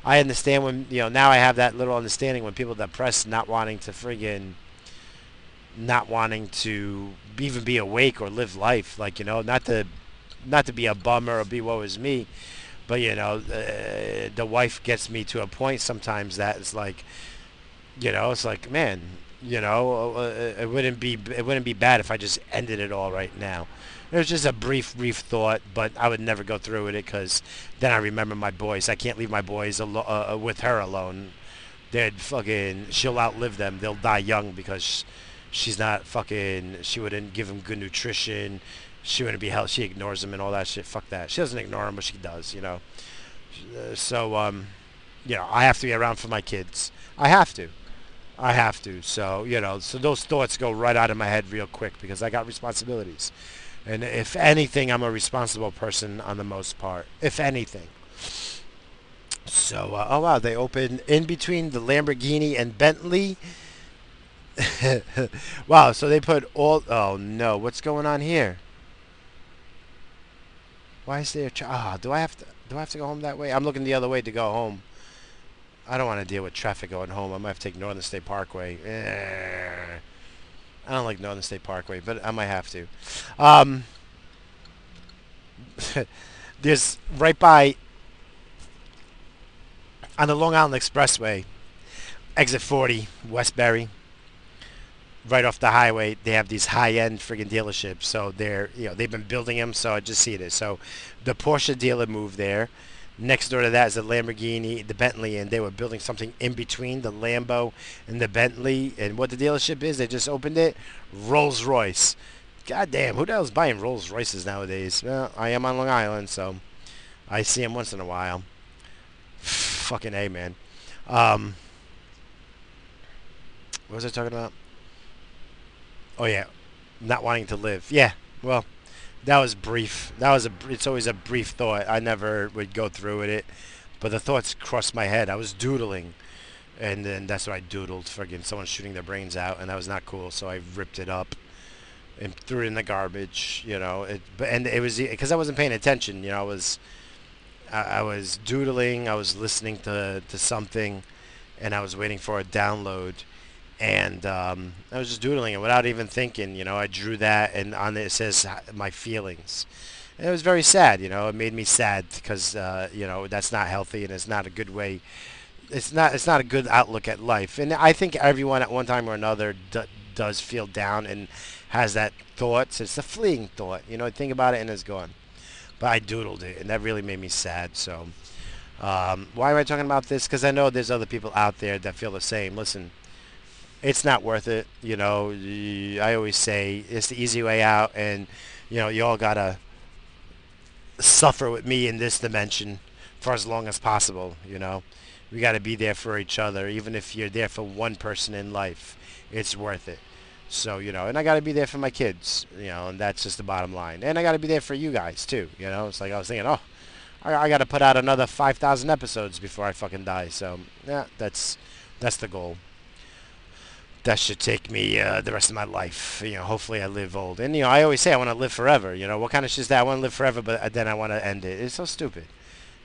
I understand when you know now I have that little understanding when people depressed, not wanting to friggin' not wanting to even be awake or live life. Like you know, not to not to be a bummer or be woe is me, but you know, uh, the wife gets me to a point sometimes that it's like, you know, it's like man, you know, uh, it wouldn't be it wouldn't be bad if I just ended it all right now. It was just a brief, brief thought, but I would never go through with it because then I remember my boys. I can't leave my boys alo- uh, with her alone. They'd fucking, she'll outlive them. They'll die young because she's not fucking. She wouldn't give him good nutrition. She wouldn't be healthy. She ignores him and all that shit. Fuck that. She doesn't ignore him, but she does. You know. Uh, so um, you know, I have to be around for my kids. I have to. I have to. So you know, so those thoughts go right out of my head real quick because I got responsibilities. And if anything, I'm a responsible person on the most part. If anything. So, uh, oh wow, they open in between the Lamborghini and Bentley wow, so they put all... Oh, no. What's going on here? Why is there... Ah, oh, do I have to... Do I have to go home that way? I'm looking the other way to go home. I don't want to deal with traffic going home. I might have to take Northern State Parkway. Eh. I don't like Northern State Parkway, but I might have to. Um, there's right by on the Long Island Expressway, exit 40, Westbury right off the highway, they have these high-end friggin' dealerships. So they're, you know, they've been building them. So I just see it. So the Porsche dealer moved there. Next door to that is the Lamborghini, the Bentley, and they were building something in between the Lambo and the Bentley. And what the dealership is, they just opened it, Rolls Royce. God damn, who the hell's buying Rolls Royces nowadays? Well, I am on Long Island, so I see them once in a while. Fucking A, man. Um, what was I talking about? Oh yeah, not wanting to live. Yeah, well, that was brief. That was a. It's always a brief thought. I never would go through with it, but the thoughts crossed my head. I was doodling, and then that's what I doodled. Friggin' someone shooting their brains out, and that was not cool. So I ripped it up, and threw it in the garbage. You know, it, but and it was because I wasn't paying attention. You know, I was I, I was doodling. I was listening to to something, and I was waiting for a download. And um, I was just doodling it without even thinking. You know, I drew that, and on it, says my feelings. And it was very sad. You know, it made me sad because uh, you know that's not healthy and it's not a good way it's not it's not a good outlook at life. And I think everyone at one time or another d- does feel down and has that thought. It's a fleeting thought, you know. Think about it and it's gone. But I doodled it, and that really made me sad. So, um, why am I talking about this? Because I know there's other people out there that feel the same. Listen, it's not worth it. You know, I always say it's the easy way out, and you know, you all gotta suffer with me in this dimension for as long as possible. You know we got to be there for each other, even if you're there for one person in life. It's worth it. So you know, and I got to be there for my kids, you know, and that's just the bottom line. And I got to be there for you guys too, you know. It's like I was thinking, oh, I, I got to put out another five thousand episodes before I fucking die. So yeah, that's that's the goal. That should take me uh, the rest of my life. You know, hopefully I live old. And you know, I always say I want to live forever. You know, what kind of shit is that? I want to live forever, but then I want to end it. It's so stupid.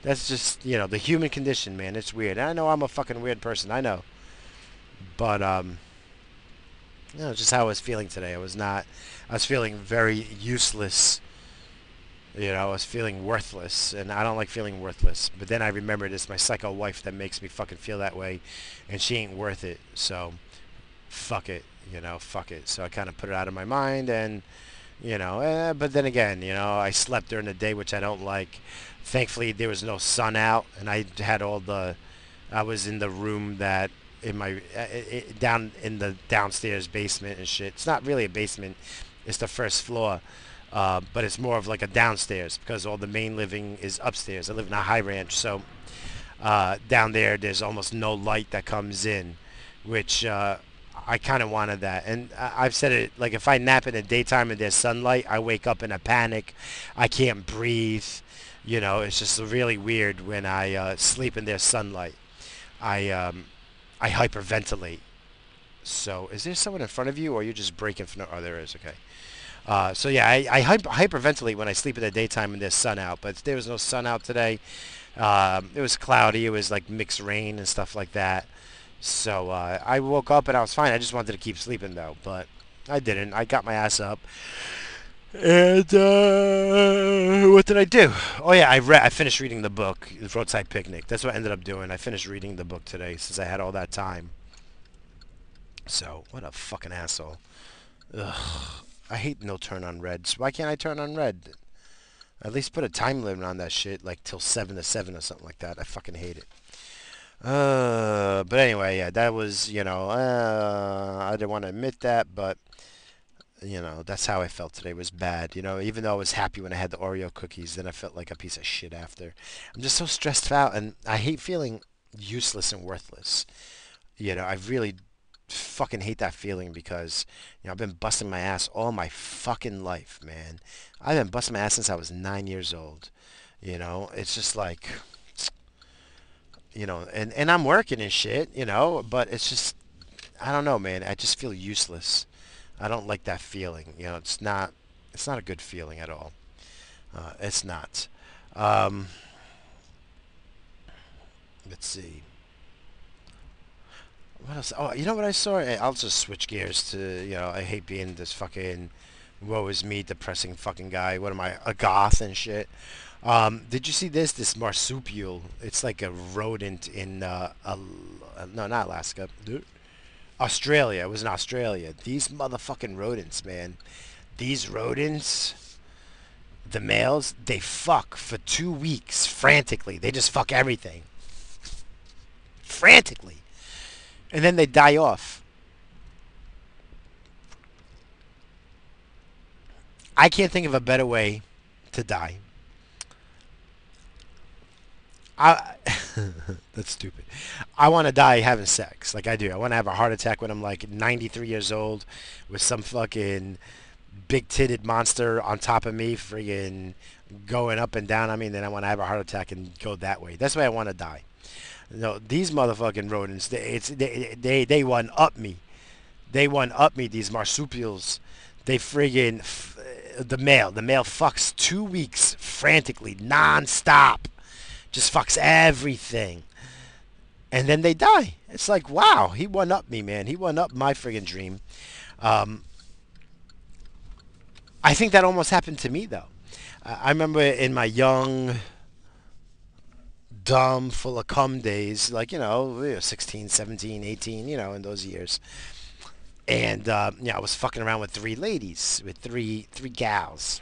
That's just, you know, the human condition, man. It's weird. And I know I'm a fucking weird person. I know. But, um, you know, just how I was feeling today. I was not, I was feeling very useless. You know, I was feeling worthless. And I don't like feeling worthless. But then I remembered it's my psycho wife that makes me fucking feel that way. And she ain't worth it. So, fuck it. You know, fuck it. So I kind of put it out of my mind and you know eh, but then again you know i slept during the day which i don't like thankfully there was no sun out and i had all the i was in the room that in my uh, it, down in the downstairs basement and shit it's not really a basement it's the first floor uh, but it's more of like a downstairs because all the main living is upstairs i live in a high ranch so uh, down there there's almost no light that comes in which uh, I kind of wanted that. And I've said it, like if I nap in the daytime and there's sunlight, I wake up in a panic. I can't breathe. You know, it's just really weird when I uh, sleep and there's sunlight. I, um, I hyperventilate. So is there someone in front of you or you're you just breaking from, oh, there is, okay. Uh, so yeah, I, I hyper, hyperventilate when I sleep in the daytime and there's sun out, but there was no sun out today. Um, it was cloudy. It was like mixed rain and stuff like that. So uh, I woke up and I was fine. I just wanted to keep sleeping though, but I didn't. I got my ass up. And uh, what did I do? Oh yeah, I read. I finished reading the book, The Roadside Picnic. That's what I ended up doing. I finished reading the book today since I had all that time. So what a fucking asshole. Ugh. I hate no turn on reds. Why can't I turn on red? At least put a time limit on that shit, like till seven to seven or something like that. I fucking hate it. Uh, but anyway, yeah, that was, you know, uh, I didn't want to admit that, but, you know, that's how I felt today. Was bad. You know, even though I was happy when I had the Oreo cookies, then I felt like a piece of shit after. I'm just so stressed out, and I hate feeling useless and worthless. You know, I really fucking hate that feeling because, you know, I've been busting my ass all my fucking life, man. I've been busting my ass since I was nine years old. You know, it's just like you know, and, and I'm working and shit, you know, but it's just, I don't know, man. I just feel useless. I don't like that feeling. You know, it's not, it's not a good feeling at all. Uh, it's not. Um, let's see. What else? Oh, you know what I saw? I'll just switch gears to, you know, I hate being this fucking woe is me depressing fucking guy. What am I, a goth and shit? Um, did you see this? This marsupial. It's like a rodent in uh, a, no, not Alaska. Australia. It was in Australia. These motherfucking rodents, man. These rodents, the males, they fuck for two weeks frantically. They just fuck everything. Frantically. And then they die off. I can't think of a better way to die. I that's stupid. I want to die having sex, like I do. I want to have a heart attack when I'm like 93 years old, with some fucking big titted monster on top of me, friggin' going up and down. I mean, then I want to have a heart attack and go that way. That's why I want to die. No, these motherfucking rodents, they, it's they they they one up me. They one up me. These marsupials, they friggin' f- the male, the male fucks two weeks frantically, non-stop, just fucks everything, and then they die. It's like, wow, he won up me, man. He won up my friggin' dream. Um, I think that almost happened to me though. I remember in my young, dumb, full of cum days, like, you know, 16, 17, 18, you know, in those years. And, uh, yeah, I was fucking around with three ladies, with three, three gals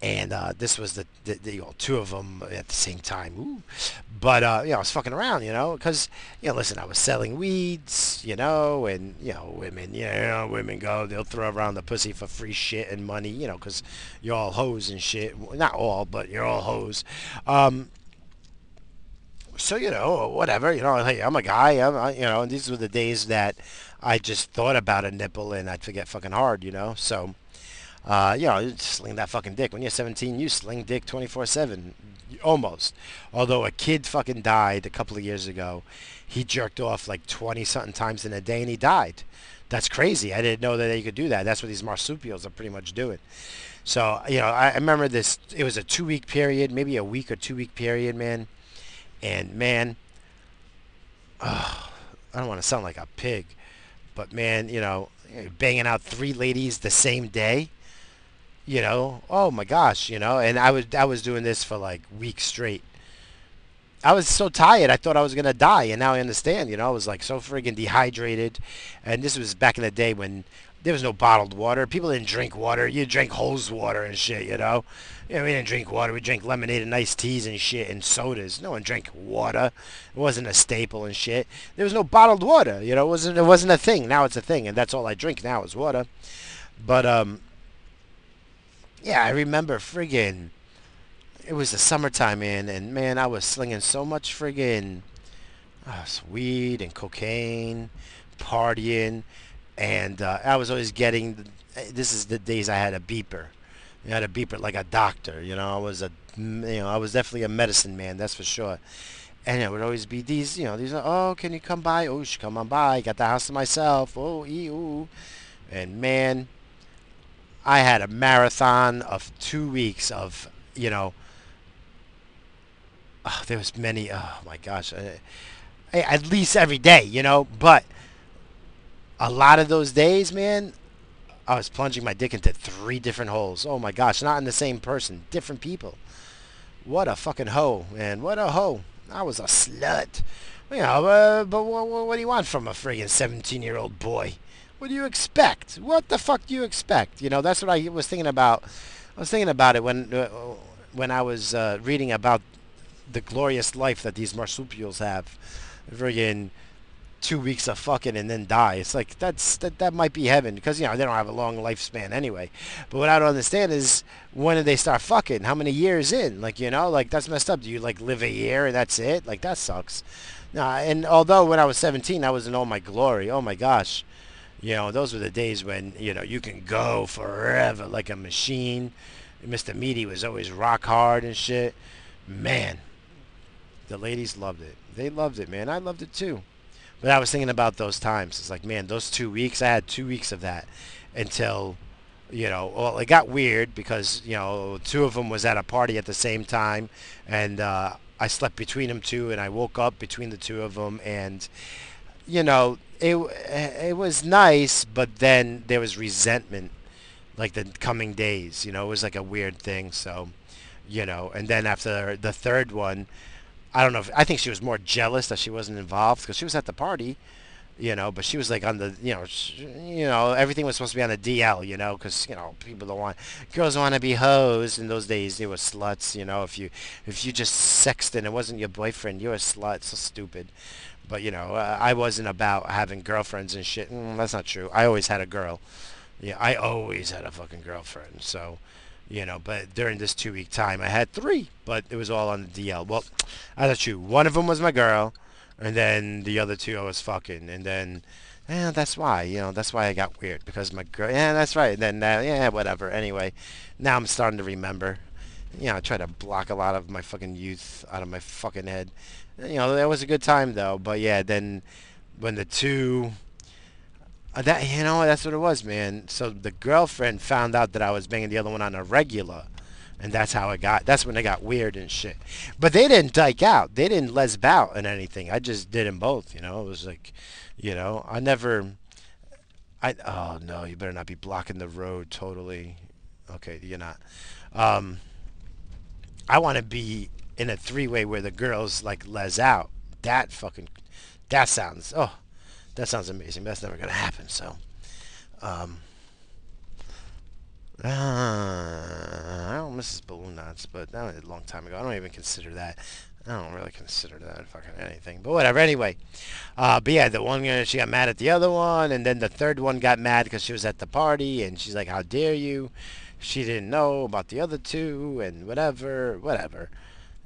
and uh, this was the, the, the, you know two of them at the same time. Ooh. But uh, you know, I was fucking around, you know, because you know, listen, I was selling weeds, you know, and you know, women, you know, women go, they'll throw around the pussy for free shit and money, you know, because you're all hoes and shit. Not all, but you're all hoes. Um, so you know, whatever, you know, hey, I'm a guy, I'm, you know, and these were the days that I just thought about a nipple and I'd forget fucking hard, you know, so. Uh, you know, sling that fucking dick. When you're 17, you sling dick 24/7, almost. Although a kid fucking died a couple of years ago, he jerked off like 20 something times in a day and he died. That's crazy. I didn't know that they could do that. That's what these marsupials are pretty much doing. So you know, I, I remember this. It was a two week period, maybe a week or two week period, man. And man, I don't want to sound like a pig, but man, you know, banging out three ladies the same day you know oh my gosh you know and i was i was doing this for like weeks straight i was so tired i thought i was to die and now i understand you know i was like so friggin dehydrated and this was back in the day when there was no bottled water people didn't drink water you drank hose water and shit you know know, we didn't drink water. We drank lemonade and iced teas and shit and sodas. No one drank water. It wasn't a staple and shit. There was no bottled water. You know, it wasn't. It wasn't a thing. Now it's a thing, and that's all I drink now is water. But um, yeah, I remember friggin' it was the summertime, man, and man, I was slinging so much friggin' uh, weed and cocaine, partying, and uh, I was always getting. This is the days I had a beeper. I had a beeper like a doctor. You know, I was a, you know, I was definitely a medicine man. That's for sure. And it would always be these, you know, these. Are, oh, can you come by? Oh, she come on by. Got the house to myself. Oh, ee, ooh. And man, I had a marathon of two weeks of, you know, oh, there was many, oh my gosh, uh, at least every day, you know, but a lot of those days, man, I was plunging my dick into three different holes. Oh my gosh, not in the same person, different people. What a fucking hoe, man. What a hoe. I was a slut. You know, uh, but what, what do you want from a friggin' 17 year old boy? What do you expect? What the fuck do you expect? You know, that's what I was thinking about. I was thinking about it when uh, when I was uh, reading about the glorious life that these marsupials have. Friggin' two weeks of fucking and then die. It's like that's that that might be heaven because you know they don't have a long lifespan anyway. But what I don't understand is when did they start fucking? How many years in? Like you know, like that's messed up. Do you like live a year and that's it? Like that sucks. Nah, and although when I was 17, I was in all my glory. Oh my gosh, you know, those were the days when, you know, you can go forever like a machine. Mr. Meaty was always rock hard and shit. Man, the ladies loved it. They loved it, man. I loved it too. But I was thinking about those times. It's like, man, those two weeks, I had two weeks of that until, you know, well, it got weird because, you know, two of them was at a party at the same time. And uh, I slept between them two and I woke up between the two of them. And, you know, it it was nice, but then there was resentment, like the coming days. You know, it was like a weird thing. So, you know, and then after the third one, I don't know. If, I think she was more jealous that she wasn't involved because she was at the party, you know. But she was like on the, you know, you know, everything was supposed to be on the DL, you know, because you know people don't want girls want to be hoes. In those days, they were sluts, you know. If you if you just sexed and it wasn't your boyfriend, you're a slut. So stupid. But you know, uh, I wasn't about having girlfriends and shit. Mm, that's not true. I always had a girl. Yeah, I always had a fucking girlfriend. So, you know, but during this two week time, I had three, but it was all on the DL. Well, that's true. One of them was my girl, and then the other two I was fucking, and then. Yeah, that's why. You know, that's why I got weird because my girl. Yeah, that's right. And then, uh, yeah, whatever. Anyway, now I'm starting to remember. You know, I try to block a lot of my fucking youth out of my fucking head you know, that was a good time though. But yeah, then when the two, Uh, that you know that's what it was, man. So the girlfriend found out that I was banging the other one on a regular, and that's how it got. That's when it got weird and shit. But they didn't dyke out. They didn't lesb out and anything. I just did them both. You know, it was like, you know, I never. I oh no, you better not be blocking the road totally. Okay, you're not. Um, I want to be in a three-way where the girls like les out. That fucking, that sounds oh, that sounds amazing. That's never gonna happen. So, um, uh, I don't miss balloon knots, but that was a long time ago. I don't even consider that. I don't really consider that fucking anything, but whatever. Anyway, uh, but yeah, the one she got mad at the other one, and then the third one got mad because she was at the party, and she's like, "How dare you?" She didn't know about the other two, and whatever, whatever.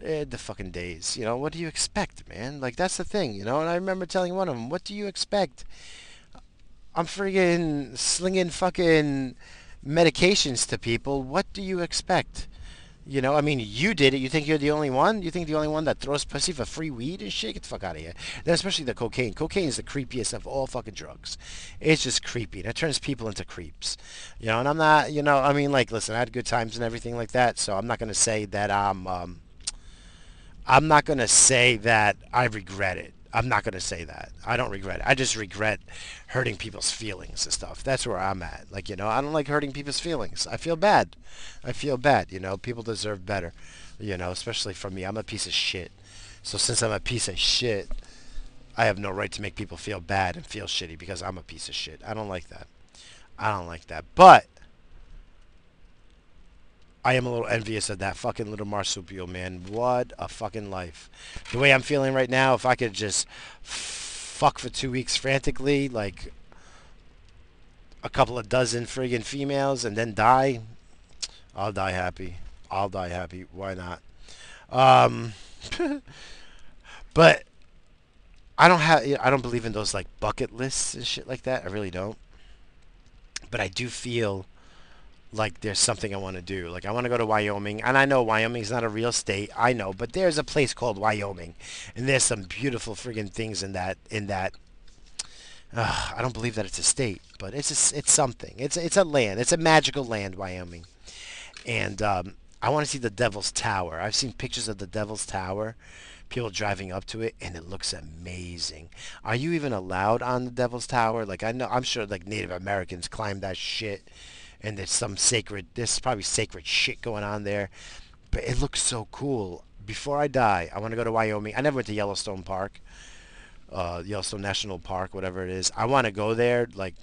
Eh, the fucking days, you know. What do you expect, man? Like that's the thing, you know. And I remember telling one of them, "What do you expect?" I'm friggin' slinging fucking medications to people. What do you expect? You know, I mean, you did it. You think you're the only one? You think the only one that throws pussy for free weed and shit? Get the fuck out of here. Then especially the cocaine. Cocaine is the creepiest of all fucking drugs. It's just creepy. It turns people into creeps. You know, and I'm not, you know, I mean, like, listen, I had good times and everything like that, so I'm not going to say that I'm, um, I'm not going to say that I regret it. I'm not going to say that. I don't regret it. I just regret hurting people's feelings and stuff. That's where I'm at. Like, you know, I don't like hurting people's feelings. I feel bad. I feel bad. You know, people deserve better. You know, especially from me. I'm a piece of shit. So since I'm a piece of shit, I have no right to make people feel bad and feel shitty because I'm a piece of shit. I don't like that. I don't like that. But I am a little envious of that fucking little marsupial, man. What a fucking life. The way I'm feeling right now, if I could just fuck for two weeks frantically, like a couple of dozen friggin' females, and then die, I'll die happy. I'll die happy. Why not? Um, but I don't have. I don't believe in those like bucket lists and shit like that. I really don't. But I do feel like there's something I want to do. Like I want to go to Wyoming, and I know Wyoming's not a real state. I know, but there's a place called Wyoming, and there's some beautiful friggin' things in that in that. Uh, I don't believe that it's a state, but it's a, it's something. It's it's a land. It's a magical land, Wyoming, and um, I want to see the Devil's Tower. I've seen pictures of the Devil's Tower, people driving up to it, and it looks amazing. Are you even allowed on the Devil's Tower? Like I know, I'm sure like Native Americans climb that shit and there's some sacred, there's probably sacred shit going on there. But it looks so cool. Before I die, I want to go to Wyoming. I never went to Yellowstone Park, uh, Yellowstone National Park, whatever it is. I want to go there, like,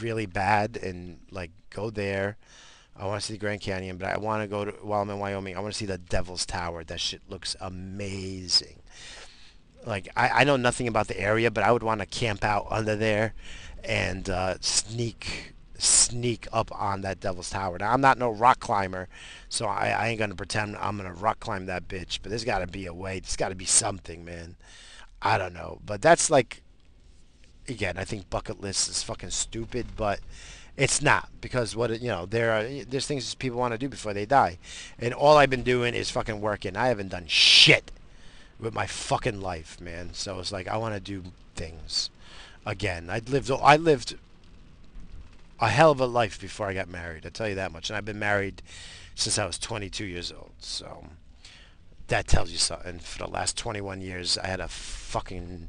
really bad and, like, go there. I want to see the Grand Canyon, but I want to go to, while I'm in Wyoming, I want to see the Devil's Tower. That shit looks amazing. Like, I, I know nothing about the area, but I would want to camp out under there and uh, sneak sneak up on that Devil's Tower. Now, I'm not no rock climber, so I, I ain't going to pretend I'm going to rock climb that bitch. But there's got to be a way. There's got to be something, man. I don't know. But that's like, again, I think bucket list is fucking stupid, but it's not because what you know there are there's things people want to do before they die, and all I've been doing is fucking working. I haven't done shit with my fucking life, man. So it's like I want to do things again. I lived I lived a hell of a life before I got married. I tell you that much. And I've been married since I was 22 years old. So that tells you something. For the last 21 years, I had a fucking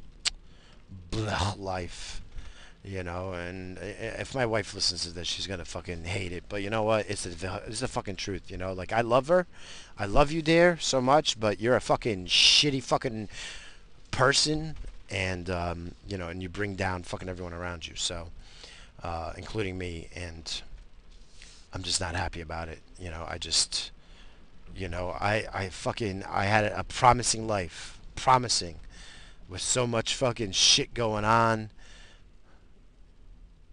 blah life. You know, and if my wife listens to this, she's gonna fucking hate it. But you know what? It's the it's the fucking truth. You know, like I love her, I love you, dear, so much. But you're a fucking shitty fucking person, and um, you know, and you bring down fucking everyone around you. So uh, including me, and I'm just not happy about it. You know, I just, you know, I, I fucking, I had a promising life, promising, with so much fucking shit going on.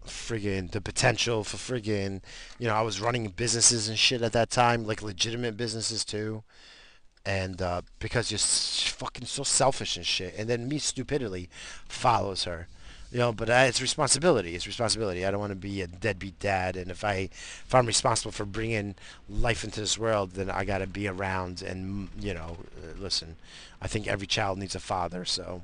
Friggin' the potential for friggin', you know, I was running businesses and shit at that time, like legitimate businesses too. And uh, because you're fucking so selfish and shit, and then me stupidity follows her you know, but uh, it's responsibility. It's responsibility. I don't want to be a deadbeat dad, and if I if I'm responsible for bringing life into this world, then I got to be around and you know, uh, listen. I think every child needs a father, so.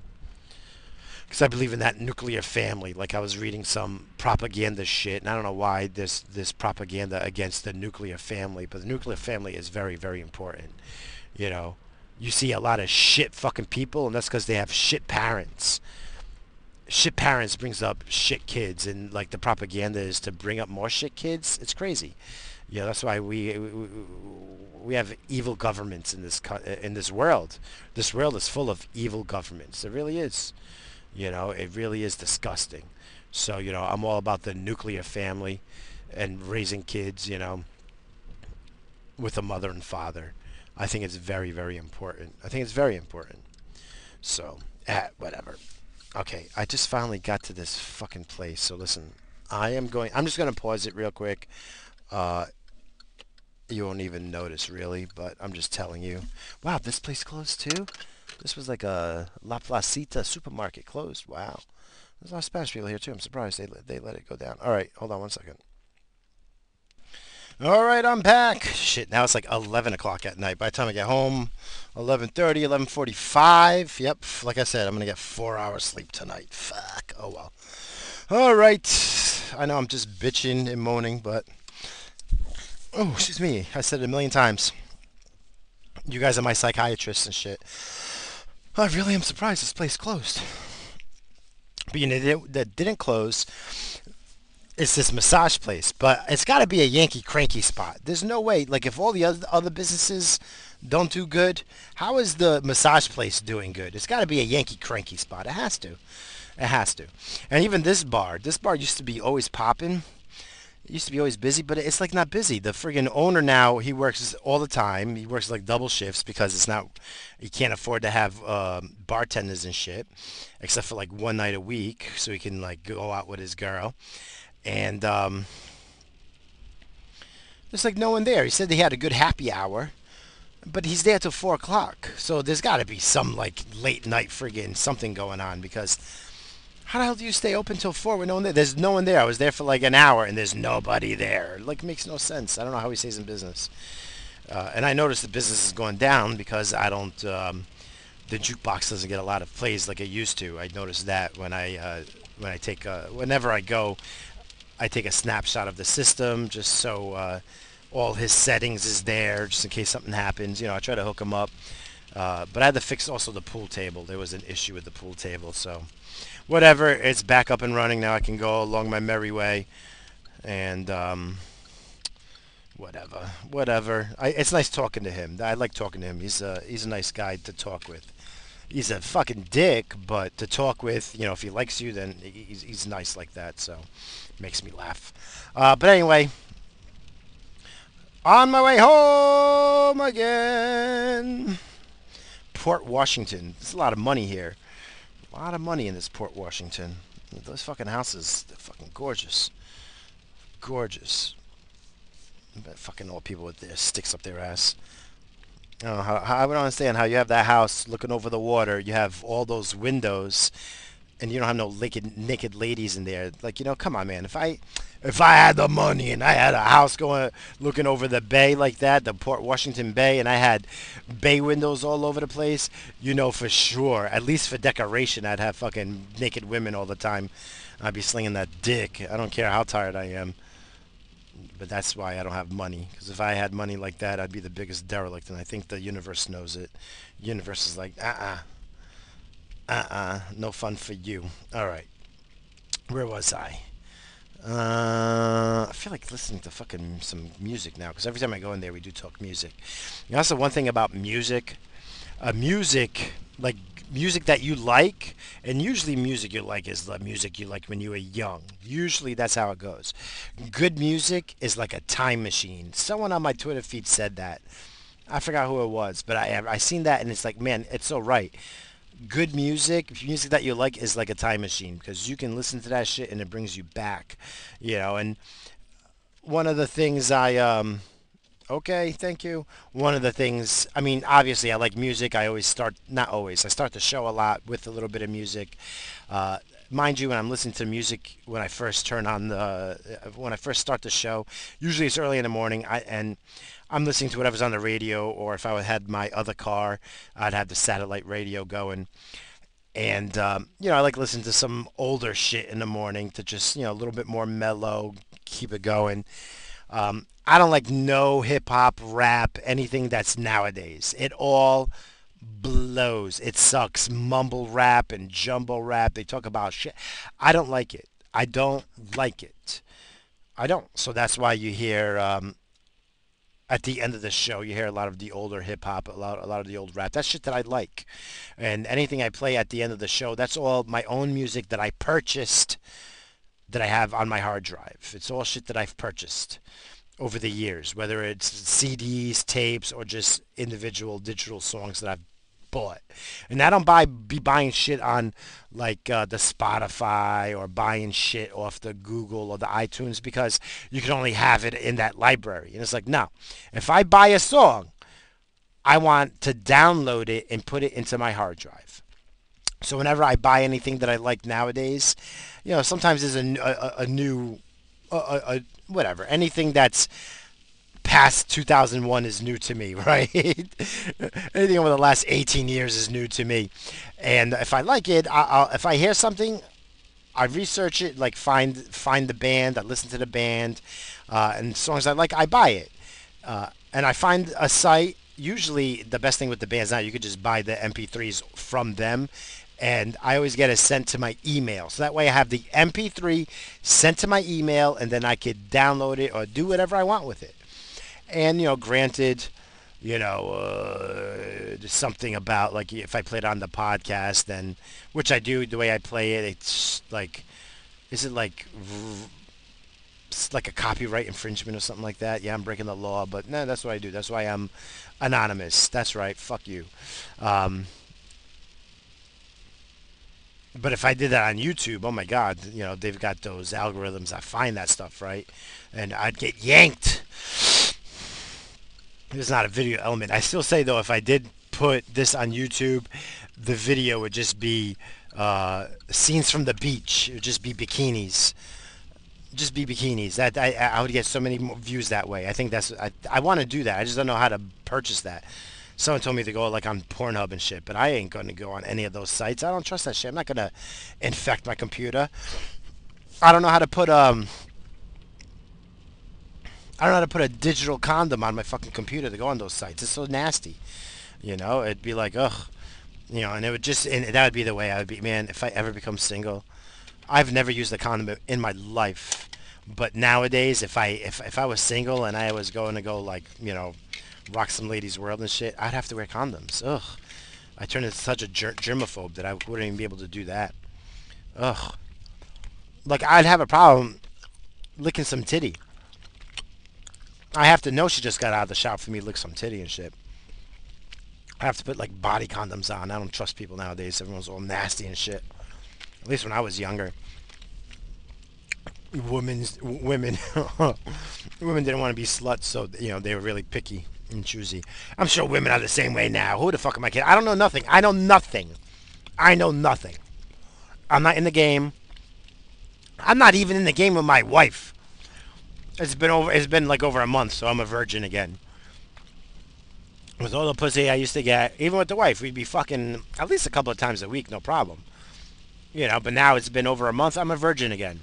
because I believe in that nuclear family. Like I was reading some propaganda shit, and I don't know why this this propaganda against the nuclear family, but the nuclear family is very very important. You know, you see a lot of shit fucking people, and that's because they have shit parents. Shit parents brings up shit kids, and like the propaganda is to bring up more shit kids. It's crazy. Yeah, that's why we, we we have evil governments in this in this world. This world is full of evil governments. It really is. You know, it really is disgusting. So, you know, I'm all about the nuclear family and raising kids, you know, with a mother and father. I think it's very, very important. I think it's very important. So, eh, whatever. Okay, I just finally got to this fucking place. So listen, I am going, I'm just going to pause it real quick. Uh, you won't even notice really, but I'm just telling you. Wow, this place closed too? This was like a La Placita supermarket closed. Wow. There's a lot of Spanish people here too. I'm surprised they, they let it go down. All right, hold on one second. All right, I'm back. Shit, now it's like 11 o'clock at night. By the time I get home, 11.30, 11.45. Yep, like I said, I'm going to get four hours sleep tonight. Fuck. Oh, well. All right. I know I'm just bitching and moaning, but... Oh, excuse me. I said it a million times. You guys are my psychiatrists and shit. I really am surprised this place closed. But you know, that didn't close is this massage place. But it's got to be a Yankee cranky spot. There's no way. Like, if all the other businesses don't do good, how is the massage place doing good? It's got to be a Yankee cranky spot. It has to. It has to. And even this bar, this bar used to be always popping. It used to be always busy, but it's like not busy. The friggin' owner now, he works all the time. He works like double shifts because it's not, he can't afford to have um, bartenders and shit, except for like one night a week, so he can like go out with his girl. And um, there's like no one there. He said they had a good happy hour, but he's there till four o'clock. So there's got to be some like late night friggin' something going on because how the hell do you stay open till four with no one there? There's no one there. I was there for like an hour and there's nobody there. Like makes no sense. I don't know how he stays in business. Uh, and I noticed the business is going down because I don't. Um, the jukebox doesn't get a lot of plays like it used to. I noticed that when I uh, when I take a, whenever I go, I take a snapshot of the system just so uh, all his settings is there, just in case something happens. You know, I try to hook him up. Uh, but I had to fix also the pool table. There was an issue with the pool table, so whatever. It's back up and running now. I can go along my merry way, and um, whatever, whatever. I, it's nice talking to him. I like talking to him. He's a he's a nice guy to talk with. He's a fucking dick, but to talk with, you know, if he likes you, then he's he's nice like that. So it makes me laugh. Uh, but anyway, on my way home again. Port Washington. There's a lot of money here. A lot of money in this Port Washington. Those fucking houses, they're fucking gorgeous. Gorgeous. Fucking old people with their sticks up their ass. I don't understand how you have that house looking over the water. You have all those windows, and you don't have no naked naked ladies in there. Like you know, come on, man. If I if I had the money and I had a house going looking over the bay like that, the Port Washington Bay, and I had bay windows all over the place, you know for sure, at least for decoration, I'd have fucking naked women all the time. I'd be slinging that dick. I don't care how tired I am. But that's why I don't have money. Because if I had money like that, I'd be the biggest derelict, and I think the universe knows it. Universe is like, uh-uh. Uh-uh. No fun for you. All right. Where was I? Uh, I feel like listening to fucking some music now because every time I go in there, we do talk music. You know, that's the one thing about music. Uh, music, like music that you like, and usually music you like is the music you like when you were young. Usually that's how it goes. Good music is like a time machine. Someone on my Twitter feed said that. I forgot who it was, but I I seen that and it's like, man, it's so right good music, music that you like is like a time machine because you can listen to that shit and it brings you back, you know. And one of the things I um okay, thank you. One of the things, I mean, obviously I like music. I always start not always. I start the show a lot with a little bit of music. Uh, mind you, when I'm listening to music, when I first turn on the, when I first start the show, usually it's early in the morning. I and I'm listening to whatever's on the radio, or if I had my other car, I'd have the satellite radio going. And um, you know, I like listen to some older shit in the morning to just you know a little bit more mellow, keep it going. Um, I don't like no hip hop, rap, anything that's nowadays. It all blows. It sucks. Mumble rap and jumble rap. They talk about shit. I don't like it. I don't like it. I don't. So that's why you hear um, at the end of the show, you hear a lot of the older hip hop, a lot, a lot of the old rap. That's shit that I like. And anything I play at the end of the show, that's all my own music that I purchased that I have on my hard drive. It's all shit that I've purchased over the years, whether it's CDs, tapes, or just individual digital songs that I've bought. And I don't buy be buying shit on like uh, the Spotify or buying shit off the Google or the iTunes because you can only have it in that library. And it's like, no. If I buy a song, I want to download it and put it into my hard drive. So whenever I buy anything that I like nowadays, you know, sometimes there's a, a, a new, a, a, whatever, anything that's past 2001 is new to me, right? Anything over the last 18 years is new to me. And if I like it, I'll, if I hear something, I research it, like find find the band, I listen to the band, uh, and songs I like, I buy it. Uh, and I find a site. Usually, the best thing with the bands now, you could just buy the MP3s from them, and I always get it sent to my email. So that way, I have the MP3 sent to my email, and then I could download it or do whatever I want with it. And, you know, granted, you know, uh, something about like if I played on the podcast, then which I do the way I play it, it's like, is it like, like a copyright infringement or something like that? Yeah, I'm breaking the law, but no, that's what I do. That's why I'm anonymous. That's right. Fuck you. Um, but if I did that on YouTube, oh my God, you know, they've got those algorithms that find that stuff, right? And I'd get yanked there's not a video element. I still say though, if I did put this on YouTube, the video would just be uh, scenes from the beach. It would just be bikinis. Just be bikinis. That I, I would get so many more views that way. I think that's I, I want to do that. I just don't know how to purchase that. Someone told me to go like on Pornhub and shit, but I ain't going to go on any of those sites. I don't trust that shit. I'm not going to infect my computer. I don't know how to put um I don't know how to put a digital condom on my fucking computer to go on those sites. It's so nasty. You know, it'd be like, ugh. You know, and it would just, and that would be the way I would be. Man, if I ever become single, I've never used a condom in my life. But nowadays, if I if, if I was single and I was going to go like, you know, rock some ladies' world and shit, I'd have to wear condoms. Ugh. I turned into such a ger- germaphobe that I wouldn't even be able to do that. Ugh. Like, I'd have a problem licking some titty. I have to know she just got out of the shop for me to lick some titty and shit. I have to put like body condoms on. I don't trust people nowadays. Everyone's all nasty and shit. At least when I was younger. Women's women women didn't want to be sluts, so you know they were really picky Mm, and choosy. I'm sure women are the same way now. Who the fuck am I kidding? I don't know nothing. I know nothing. I know nothing. I'm not in the game. I'm not even in the game with my wife. It's been over. It's been like over a month, so I'm a virgin again. With all the pussy I used to get, even with the wife, we'd be fucking at least a couple of times a week, no problem. You know, but now it's been over a month. I'm a virgin again.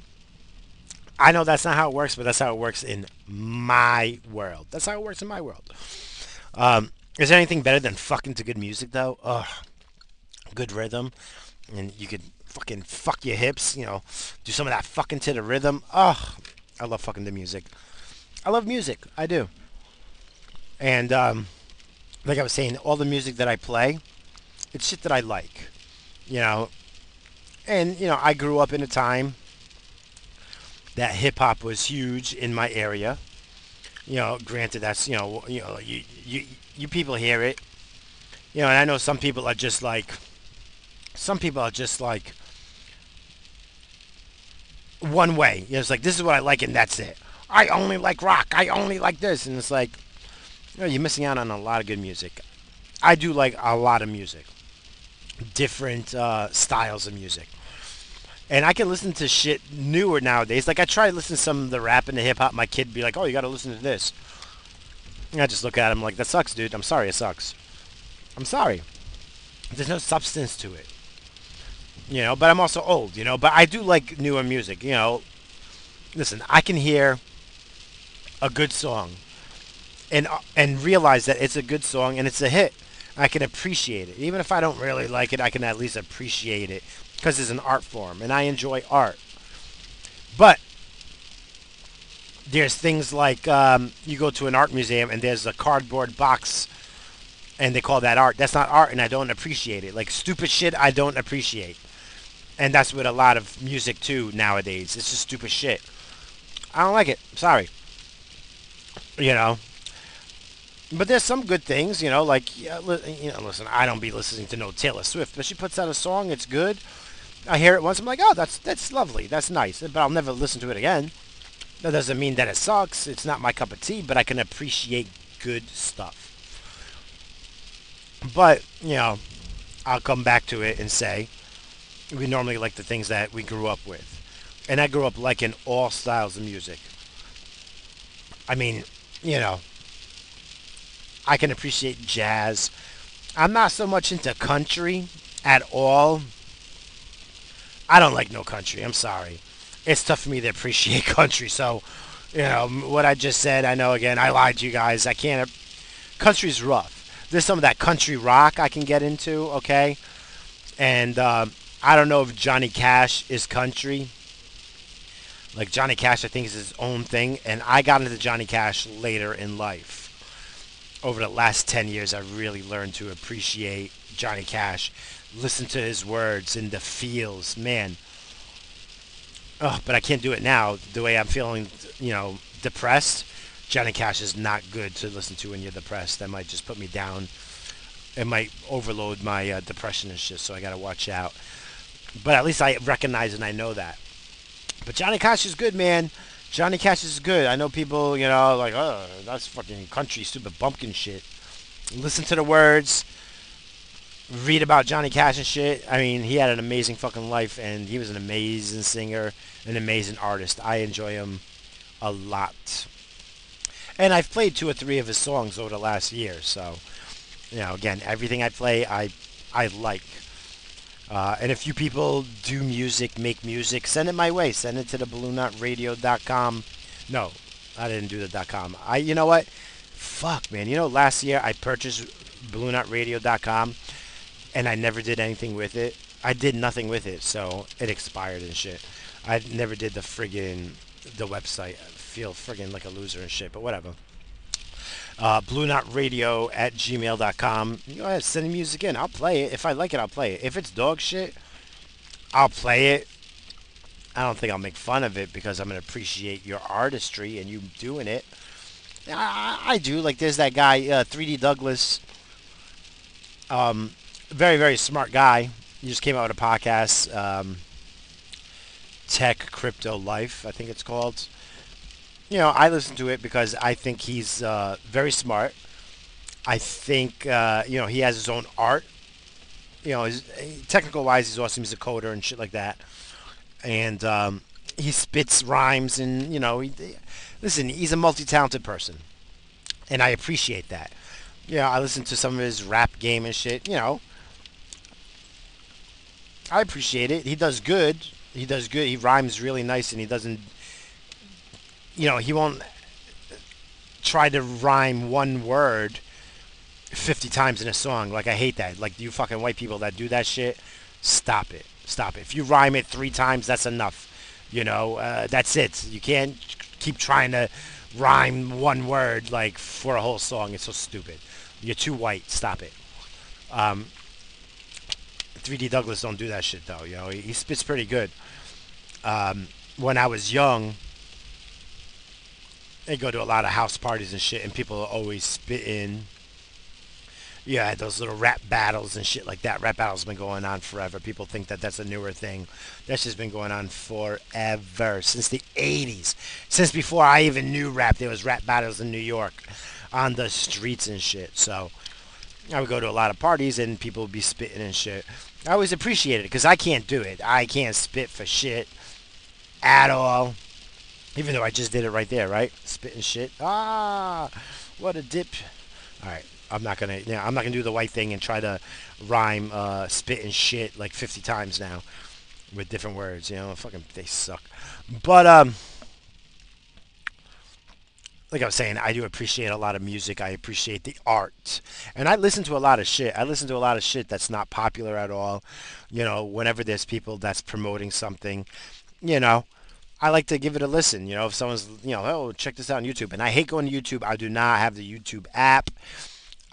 I know that's not how it works, but that's how it works in my world. That's how it works in my world. Um, is there anything better than fucking to good music though? Ugh, good rhythm, and you could fucking fuck your hips. You know, do some of that fucking to the rhythm. Ugh, I love fucking the music. I love music. I do. And um, like I was saying, all the music that I play, it's shit that I like. You know, and you know, I grew up in a time that hip hop was huge in my area. You know, granted, that's you know, you know, you you you people hear it. You know, and I know some people are just like, some people are just like one way. You know, it's like this is what I like and that's it. I only like rock. I only like this, and it's like, you know, you're missing out on a lot of good music. I do like a lot of music, different uh, styles of music, and I can listen to shit newer nowadays. Like I try to listen to some of the rap and the hip hop. My kid be like, "Oh, you got to listen to this." And I just look at him like, "That sucks, dude. I'm sorry, it sucks. I'm sorry. There's no substance to it." You know, but I'm also old. You know, but I do like newer music. You know, listen, I can hear a good song and uh, and realize that it's a good song and it's a hit. I can appreciate it. Even if I don't really like it, I can at least appreciate it because it's an art form and I enjoy art. But there's things like um, you go to an art museum and there's a cardboard box and they call that art. That's not art and I don't appreciate it. Like stupid shit I don't appreciate. And that's with a lot of music too nowadays. It's just stupid shit. I don't like it. Sorry. You know, but there's some good things, you know, like you know, listen, I don't be listening to no Taylor Swift, but she puts out a song, it's good. I hear it once, I'm like, oh, that's that's lovely, that's nice, but I'll never listen to it again. That doesn't mean that it sucks. It's not my cup of tea, but I can appreciate good stuff. But you know, I'll come back to it and say we normally like the things that we grew up with, and I grew up liking all styles of music. I mean, you know, I can appreciate jazz. I'm not so much into country at all. I don't like no country. I'm sorry. It's tough for me to appreciate country. So, you know, what I just said, I know again, I lied to you guys. I can't. Country's rough. There's some of that country rock I can get into, okay? And uh, I don't know if Johnny Cash is country. Like Johnny Cash, I think is his own thing. And I got into Johnny Cash later in life over the last 10 years, I really learned to appreciate Johnny Cash, listen to his words and the feels. Man, oh, but I can't do it now. The way I'm feeling, you know, depressed, Johnny Cash is not good to listen to when you're depressed. That might just put me down. It might overload my uh, depression and shit, so I got to watch out. But at least I recognize and I know that. But Johnny Cash is good, man. Johnny Cash is good. I know people, you know, like, oh, that's fucking country, stupid bumpkin shit. Listen to the words. Read about Johnny Cash and shit. I mean, he had an amazing fucking life, and he was an amazing singer, an amazing artist. I enjoy him a lot. And I've played two or three of his songs over the last year, so, you know, again, everything I play, I, I like. Uh, and if you people do music, make music, send it my way. Send it to the BalloonKnotRadio.com. No, I didn't do the .com. I, you know what? Fuck, man. You know, last year I purchased BalloonKnotRadio.com, and I never did anything with it. I did nothing with it, so it expired and shit. I never did the friggin' the website. I feel friggin' like a loser and shit, but whatever uh, BalloonKnotRadio at gmail.com. Go ahead, send the music in. I'll play it. If I like it, I'll play it. If it's dog shit, I'll play it. I don't think I'll make fun of it because I'm going to appreciate your artistry and you doing it. I, I do. Like, there's that guy, uh, 3D Douglas. Um, very, very smart guy. He just came out with a podcast, um, Tech Crypto Life, I think it's called you know, I listen to it because I think he's uh, very smart. I think uh, you know he has his own art. You know, technical wise, he's awesome. He's a coder and shit like that. And um, he spits rhymes, and you know, he, listen, he's a multi-talented person, and I appreciate that. You know, I listen to some of his rap game and shit. You know, I appreciate it. He does good. He does good. He rhymes really nice, and he doesn't you know, he won't try to rhyme one word 50 times in a song. Like, I hate that. Like, you fucking white people that do that shit, stop it. Stop it. If you rhyme it three times, that's enough. You know, uh, that's it. You can't keep trying to rhyme one word, like, for a whole song. It's so stupid. You're too white. Stop it. Um, 3D Douglas don't do that shit, though. You know, he, he spits pretty good. Um, when I was young, they go to a lot of house parties and shit, and people are always spitting. Yeah, those little rap battles and shit like that. Rap battles been going on forever. People think that that's a newer thing. That's just been going on forever since the '80s. Since before I even knew rap, there was rap battles in New York, on the streets and shit. So I would go to a lot of parties and people would be spitting and shit. I always appreciate it because I can't do it. I can't spit for shit at all. Even though I just did it right there, right? Spitting shit. Ah, what a dip. All right. I'm not gonna, you know, I'm not gonna do the white thing and try to rhyme uh, spit and shit like 50 times now with different words. You know, fucking they suck. But um, like I was saying, I do appreciate a lot of music. I appreciate the art, and I listen to a lot of shit. I listen to a lot of shit that's not popular at all. You know, whenever there's people that's promoting something, you know, I like to give it a listen. You know, if someone's, you know, oh, check this out on YouTube. And I hate going to YouTube. I do not have the YouTube app.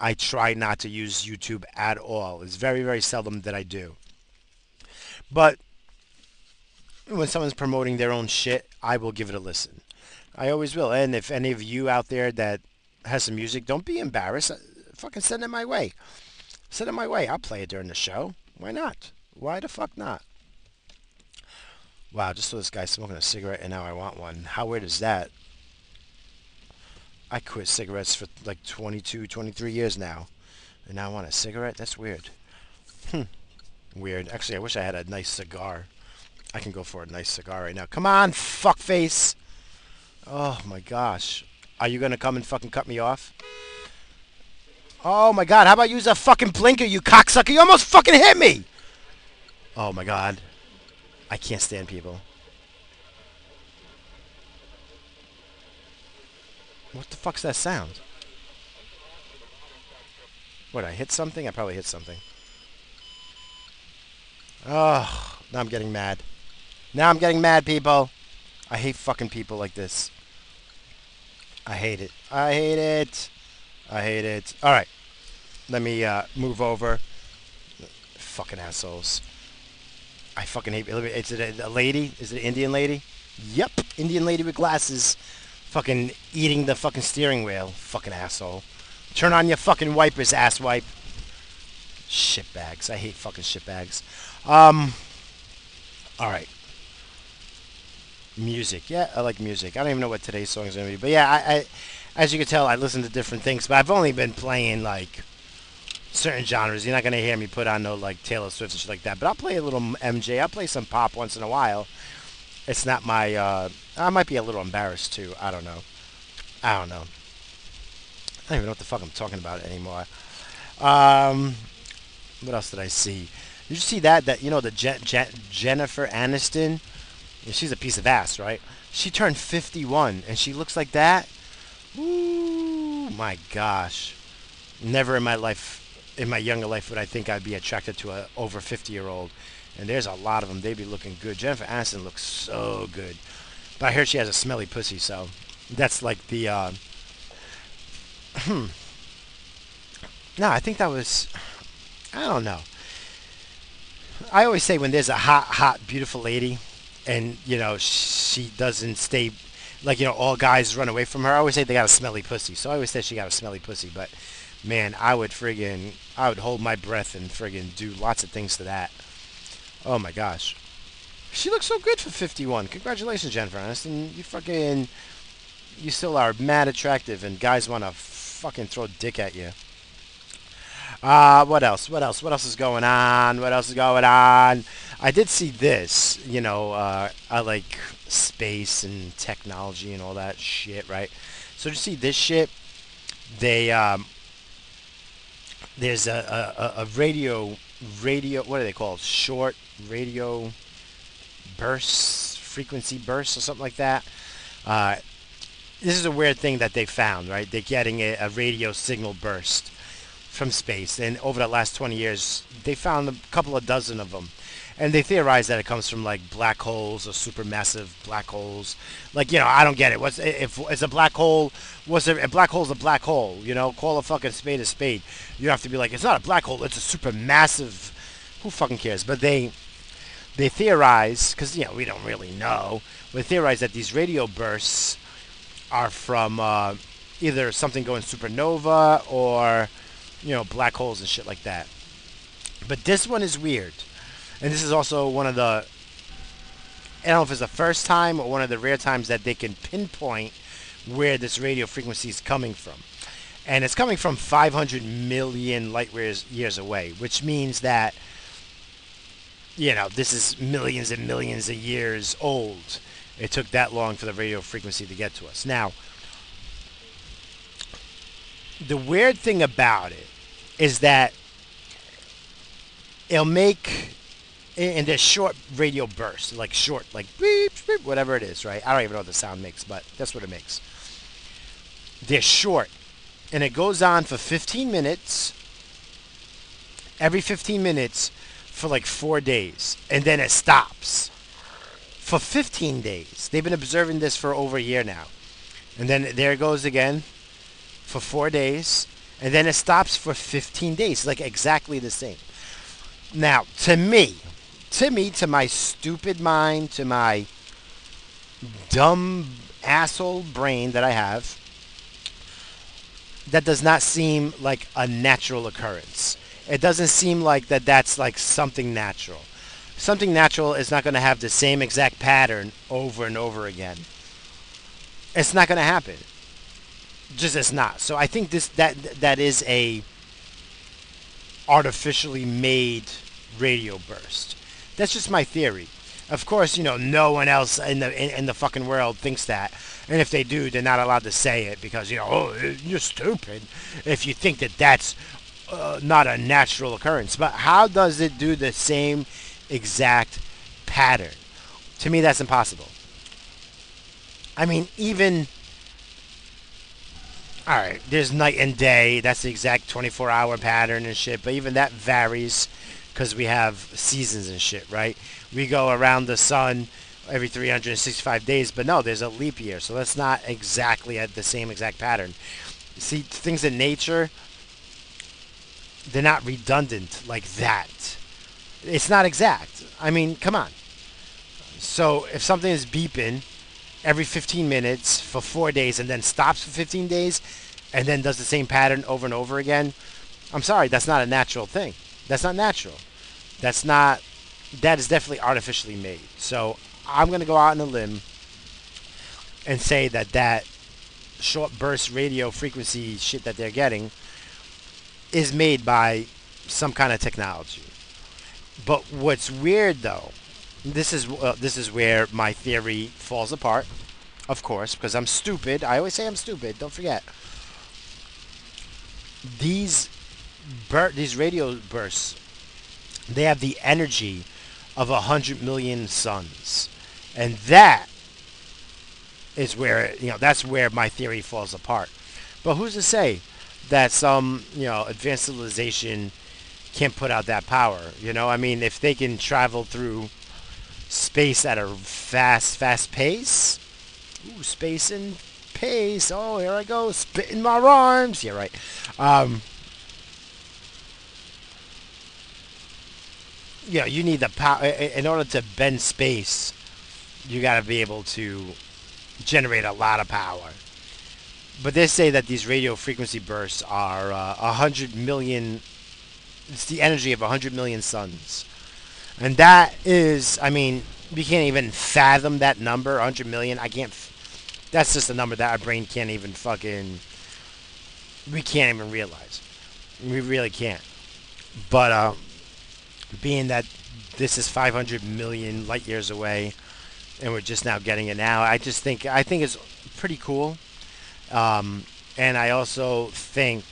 I try not to use YouTube at all. It's very, very seldom that I do. But when someone's promoting their own shit, I will give it a listen. I always will. And if any of you out there that has some music, don't be embarrassed. Uh, fucking send it my way. Send it my way. I'll play it during the show. Why not? Why the fuck not? Wow, just saw this guy smoking a cigarette and now I want one. How weird is that? I quit cigarettes for like 22, 23 years now. And now I want a cigarette? That's weird. Hmm. Weird. Actually, I wish I had a nice cigar. I can go for a nice cigar right now. Come on, fuckface! Oh my gosh. Are you gonna come and fucking cut me off? Oh my god, how about use a fucking blinker, you cocksucker? You almost fucking hit me! Oh my god. I can't stand people. What the fuck's that sound? What, I hit something? I probably hit something. Oh, now I'm getting mad. Now I'm getting mad, people. I hate fucking people like this. I hate it. I hate it. I hate it. All right. Let me uh, move over. Fucking assholes. I fucking hate. Is it a, lady? Is it an Indian lady? Yep, Indian lady with glasses. Fucking eating the fucking steering wheel. Fucking asshole. Turn on your fucking wipers, ass asswipe. Shitbags. I hate fucking shitbags. Um. All right. Music. Yeah, I like music. I don't even know what today's song is gonna be, but yeah, I, I as you can tell, I listen to different things, but I've only been playing like certain genres. You're not gonna hear me put on no like Taylor Swift and shit like that. But I'll play a little MJ. I'll play some pop once in a while. It's not my. Uh, I might be a little embarrassed too. I don't know. I don't know. I don't even know what the fuck I'm talking about anymore. Um, what else did I see? Did you see that? That you know the Je- Je- Jennifer Aniston. She's a piece of ass, right? She turned 51 and she looks like that. Ooh, my gosh. Never in my life in my younger life would I think I'd be attracted to a over 50 year old. And there's a lot of them. They'd be looking good. Jennifer Aniston looks so good. But I heard she has a smelly pussy, so that's like the. Uh, hmm. No, I think that was. I don't know. I always say when there's a hot, hot, beautiful lady, and you know she doesn't stay, like you know all guys run away from her. I always say they got a smelly pussy. So I always say she got a smelly pussy, but man, I would friggin', I would hold my breath and friggin' do lots of things to that. Oh my gosh. She looks so good for 51. Congratulations, Jennifer Aniston. You fucking, you still are mad attractive and guys want to fucking throw dick at you. Uh, what else? What else? What else is going on? What else is going on? I did see this, you know, uh, I like space and technology and all that shit, right? So to see this shit, they, um, there's a, a, a radio radio what are they called short radio bursts frequency bursts or something like that uh, this is a weird thing that they found right they're getting a, a radio signal burst from space and over the last 20 years they found a couple of dozen of them and they theorize that it comes from like black holes or supermassive black holes. Like you know, I don't get it. What's if it's a black hole? What's a, a black hole's a black hole? You know, call a fucking spade a spade. You have to be like, it's not a black hole. It's a supermassive. Who fucking cares? But they they theorize because you know we don't really know. We theorize that these radio bursts are from uh, either something going supernova or you know black holes and shit like that. But this one is weird and this is also one of the I don't know if it's the first time or one of the rare times that they can pinpoint where this radio frequency is coming from. And it's coming from 500 million light years, away, which means that, you know, this is millions and millions of years old. It took that long for the radio frequency to get to us. Now, the weird thing about it is that it'll make in this short radio burst, like short, like beep, beep, whatever it is, right? I don't even know what the sound makes, but that's what it makes. They're short, and it goes on for 15 minutes. Every 15 minutes for like four days, and then it stops for 15 days. They've been observing this for over a year now, and then there it goes again for four days, and then it stops for 15 days, like exactly the same. Now, to me, to me, to my stupid mind, to my dumb asshole brain that I have, that does not seem like a natural occurrence. It doesn't seem like that that's like something natural. Something natural is not going to have the same exact pattern over and over again. It's not going to happen. Just it's not. So I think this that that is a artificially made radio burst. That's just my theory. Of course, you know, no one else in the in, in, the fucking world thinks that, and if they do, they're not allowed to say it because you know, oh, you're stupid if you think that that's uh, not a natural occurrence. But how does it do the same exact pattern? To me, that's impossible. I mean, even all right, there's night and day. That's the exact 24-hour pattern and shit. But even that varies because we have seasons and shit, right? We go around the sun every 365 days, but no, there's a leap year, so that's not exactly at the same exact pattern. See, things in nature, they're not redundant like that. It's not exact. I mean, come on. So if something is beeping every 15 minutes for four days and then stops for 15 days and then does the same pattern over and over again, I'm sorry, that's not a natural thing. That's not natural. That's not. That is definitely artificially made. So I'm gonna go out on a limb and say that that short burst radio frequency shit that they're getting is made by some kind of technology. But what's weird though, this is uh, this is where my theory falls apart. Of course, because I'm stupid. I always say I'm stupid. Don't forget. These bur- these radio bursts they have the energy of a hundred million suns, and that is where you know that's where my theory falls apart. But who's to say that some you know advanced civilization can't put out that power? You know, I mean, if they can travel through space at a fast, fast pace, ooh, space and pace. Oh, here I go, spitting my rhymes. Yeah, right. Um, you know, you need the power in order to bend space. You got to be able to generate a lot of power. But they say that these radio frequency bursts are uh, a uh, hundred million. It's the energy of a hundred million suns, and that is, I mean, we can't even fathom that number. Hundred million. I can't. That's just a number that our brain can't even fucking. We can't even realize. We really can't. But uh, being that this is 500 million light years away, and we're just now getting it now. I just think I think it's pretty cool, um, and I also think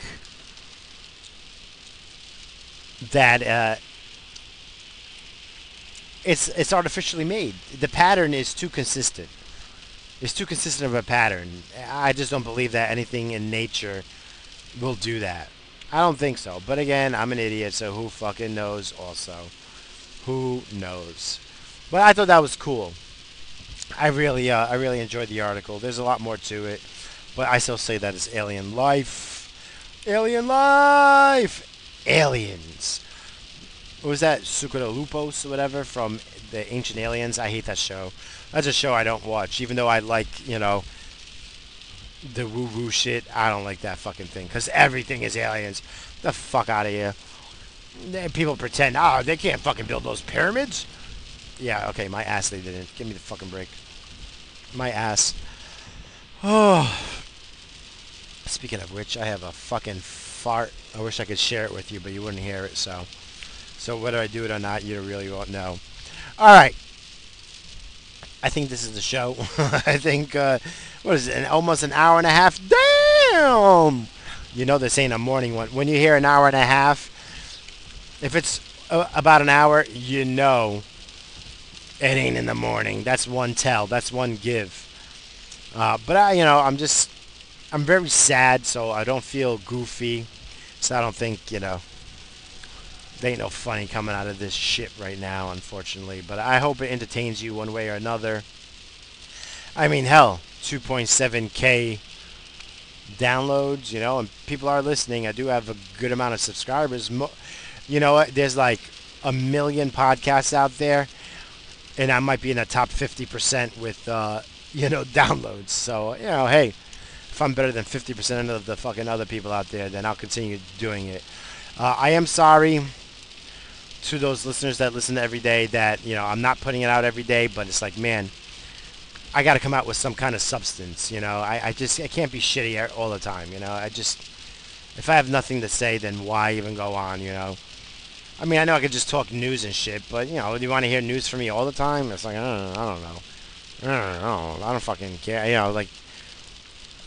that uh, it's it's artificially made. The pattern is too consistent. It's too consistent of a pattern. I just don't believe that anything in nature will do that. I don't think so. But again, I'm an idiot, so who fucking knows also? Who knows? But I thought that was cool. I really, uh, I really enjoyed the article. There's a lot more to it, but I still say that it's alien life. Alien life! Aliens. What was that? Lupos or whatever from the Ancient Aliens? I hate that show. That's a show I don't watch, even though I like, you know, the woo woo shit. I don't like that fucking thing because everything is aliens. The fuck out of here. People pretend, oh, they can't fucking build those pyramids. Yeah, okay, my ass they didn't. Give me the fucking break. My ass. Oh. Speaking of which, I have a fucking fart. I wish I could share it with you, but you wouldn't hear it, so. So whether I do it or not, you really won't know. Alright. I think this is the show. I think, uh, what is it, almost an hour and a half? Damn! you know this ain't a morning one. When you hear an hour and a half, if it's uh, about an hour, you know it ain't in the morning. That's one tell. That's one give. Uh, but I, you know, I'm just, I'm very sad, so I don't feel goofy. So I don't think, you know, there ain't no funny coming out of this shit right now, unfortunately. But I hope it entertains you one way or another. I mean, hell, 2.7k downloads, you know, and people are listening. I do have a good amount of subscribers. You know what? There's like a million podcasts out there, and I might be in the top 50% with, uh, you know, downloads. So, you know, hey, if I'm better than 50% of the fucking other people out there, then I'll continue doing it. Uh, I am sorry to those listeners that listen every day that, you know, I'm not putting it out every day, but it's like, man, I got to come out with some kind of substance, you know. I, I just I can't be shitty all the time, you know. I just if I have nothing to say, then why even go on, you know? I mean, I know I could just talk news and shit, but you know, do you want to hear news from me all the time? It's like I don't know, I don't know, I don't know, I don't fucking care, you know, like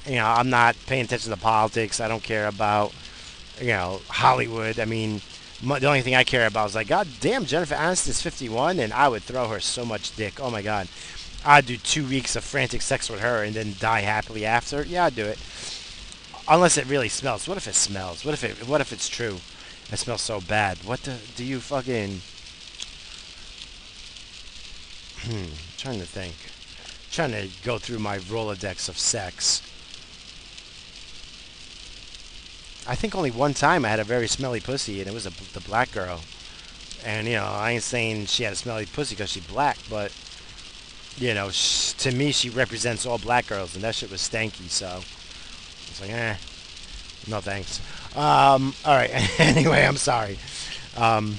you know, I'm not paying attention to politics. I don't care about you know Hollywood. I mean, the only thing I care about is like, God damn, Jennifer Aniston's 51, and I would throw her so much dick. Oh my God. I'd do two weeks of frantic sex with her and then die happily after. Yeah, I'd do it. Unless it really smells. What if it smells? What if it? What if it's true? It smells so bad. What the, do you fucking? Hmm. Trying to think. Trying to go through my Rolodex of sex. I think only one time I had a very smelly pussy, and it was a, the black girl. And you know, I ain't saying she had a smelly pussy because she's black, but you know, sh- to me, she represents all black girls, and that shit was stanky. So it's like, eh, no thanks. Um, all right. anyway, I'm sorry. Um,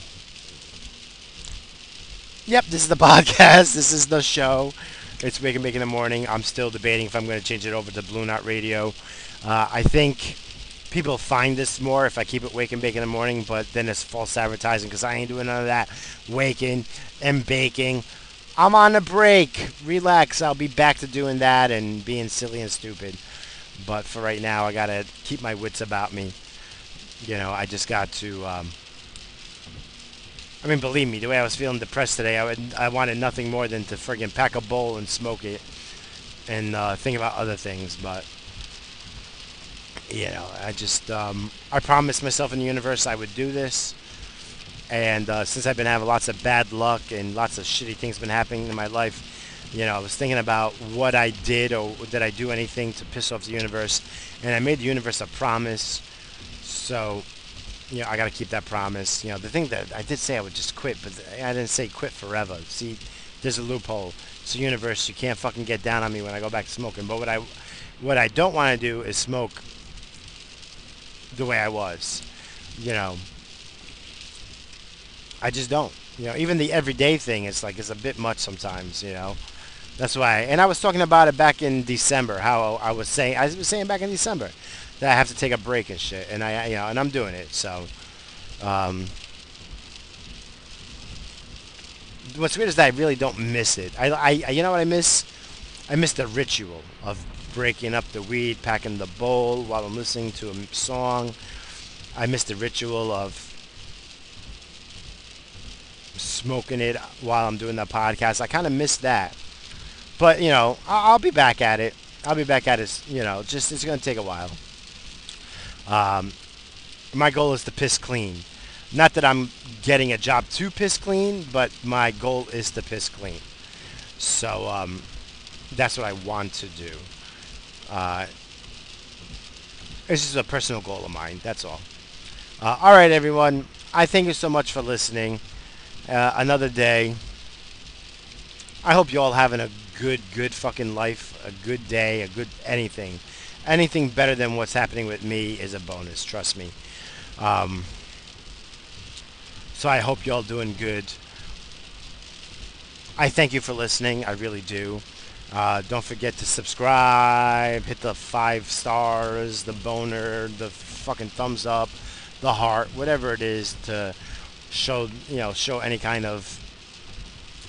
yep, this is the podcast. This is the show. It's Wake and in the Morning. I'm still debating if I'm going to change it over to Balloon Knot Radio. Uh, I think people find this more if I keep it Wake and Bake in the Morning, but then it's false advertising because I ain't doing none of that waking and baking. I'm on a break. Relax. I'll be back to doing that and being silly and stupid. But for right now, I got to keep my wits about me. You know, I just got to. Um, I mean, believe me, the way I was feeling depressed today, I, would, I wanted nothing more than to friggin' pack a bowl and smoke it and uh, think about other things. But, you know, I just. Um, I promised myself in the universe I would do this and uh, since I've been having lots of bad luck and lots of shitty things been happening in my life, you know, I was thinking about what I did or did I do anything to piss off the universe, and I made the universe a promise. So, you know, I got to keep that promise. You know, the thing that I did say I would just quit, but I didn't say quit forever. See, there's a loophole. It's the universe. You can't fucking get down on me when I go back to smoking. But what I, what I don't want to do is smoke the way I was. You know, I just don't. You know, even the everyday thing is like it's a bit much sometimes. You know, that's why. And I was talking about it back in December. How I was saying, I was saying back in December that I have to take a break and shit. And I, you know, and I'm doing it. So, um, what's weird is that I really don't miss it. I, I, you know what I miss? I miss the ritual of breaking up the weed, packing the bowl while I'm listening to a song. I miss the ritual of smoking it while I'm doing the podcast. I kind of miss that. But, you know, I'll be back at it. I'll be back at it, you know, just it's going to take a while. Um, my goal is to piss clean. Not that I'm getting a job to piss clean, but my goal is to piss clean. So um, that's what I want to do. Uh, it's just a personal goal of mine. That's all. Uh, all right, everyone. I thank you so much for listening. Uh, another day. I hope you all having a good, good fucking life, a good day, a good anything. Anything better than what's happening with me is a bonus, trust me. Um, so I hope you all doing good. I thank you for listening. I really do. Uh, don't forget to subscribe, hit the five stars, the boner, the fucking thumbs up, the heart, whatever it is to show you know show any kind of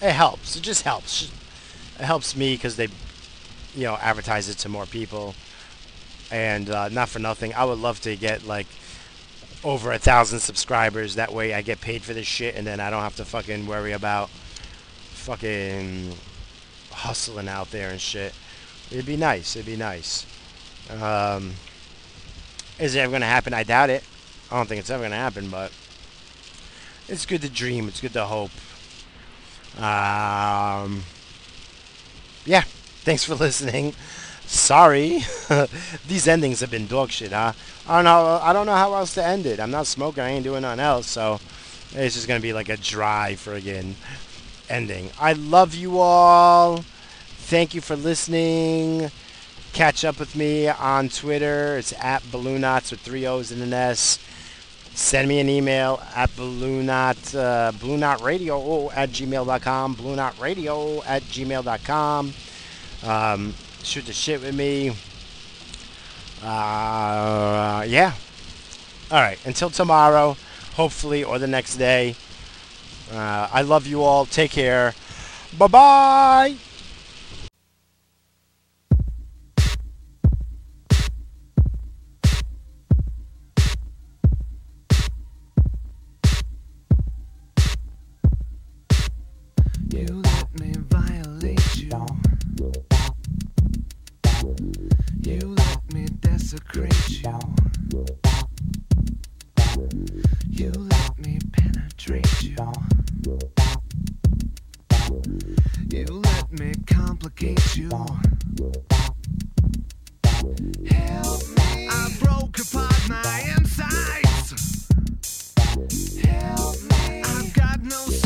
it helps. It just helps. It helps me because they you know advertise it to more people. And uh, not for nothing, I would love to get like over a thousand subscribers. That way, I get paid for this shit, and then I don't have to fucking worry about fucking hustling out there and shit. It'd be nice. It'd be nice. Um, is it ever gonna happen? I doubt it. I don't think it's ever gonna happen, but it's good to dream. It's good to hope. Um, yeah. Thanks for listening. Sorry, these endings have been dog shit, huh? I don't know. I don't know how else to end it. I'm not smoking. I ain't doing nothing else, so it's just gonna be like a dry friggin' ending. I love you all. Thank you for listening. Catch up with me on Twitter. It's at BalloonKnots with three O's and an S. Send me an email at BalloonKnot, uh, BalloonKnotRadio at gmail.com, BalloonKnotRadio at gmail.com. Um, shoot the shit with me. Uh, yeah. All right. Until tomorrow, hopefully, or the next day. Uh, I love you all. Take care. Bye bye. You let me violate you. You let me desecrate you. You let me I've you. You let me complicate you. Help me. I broke apart my insides. Help me. I've got no.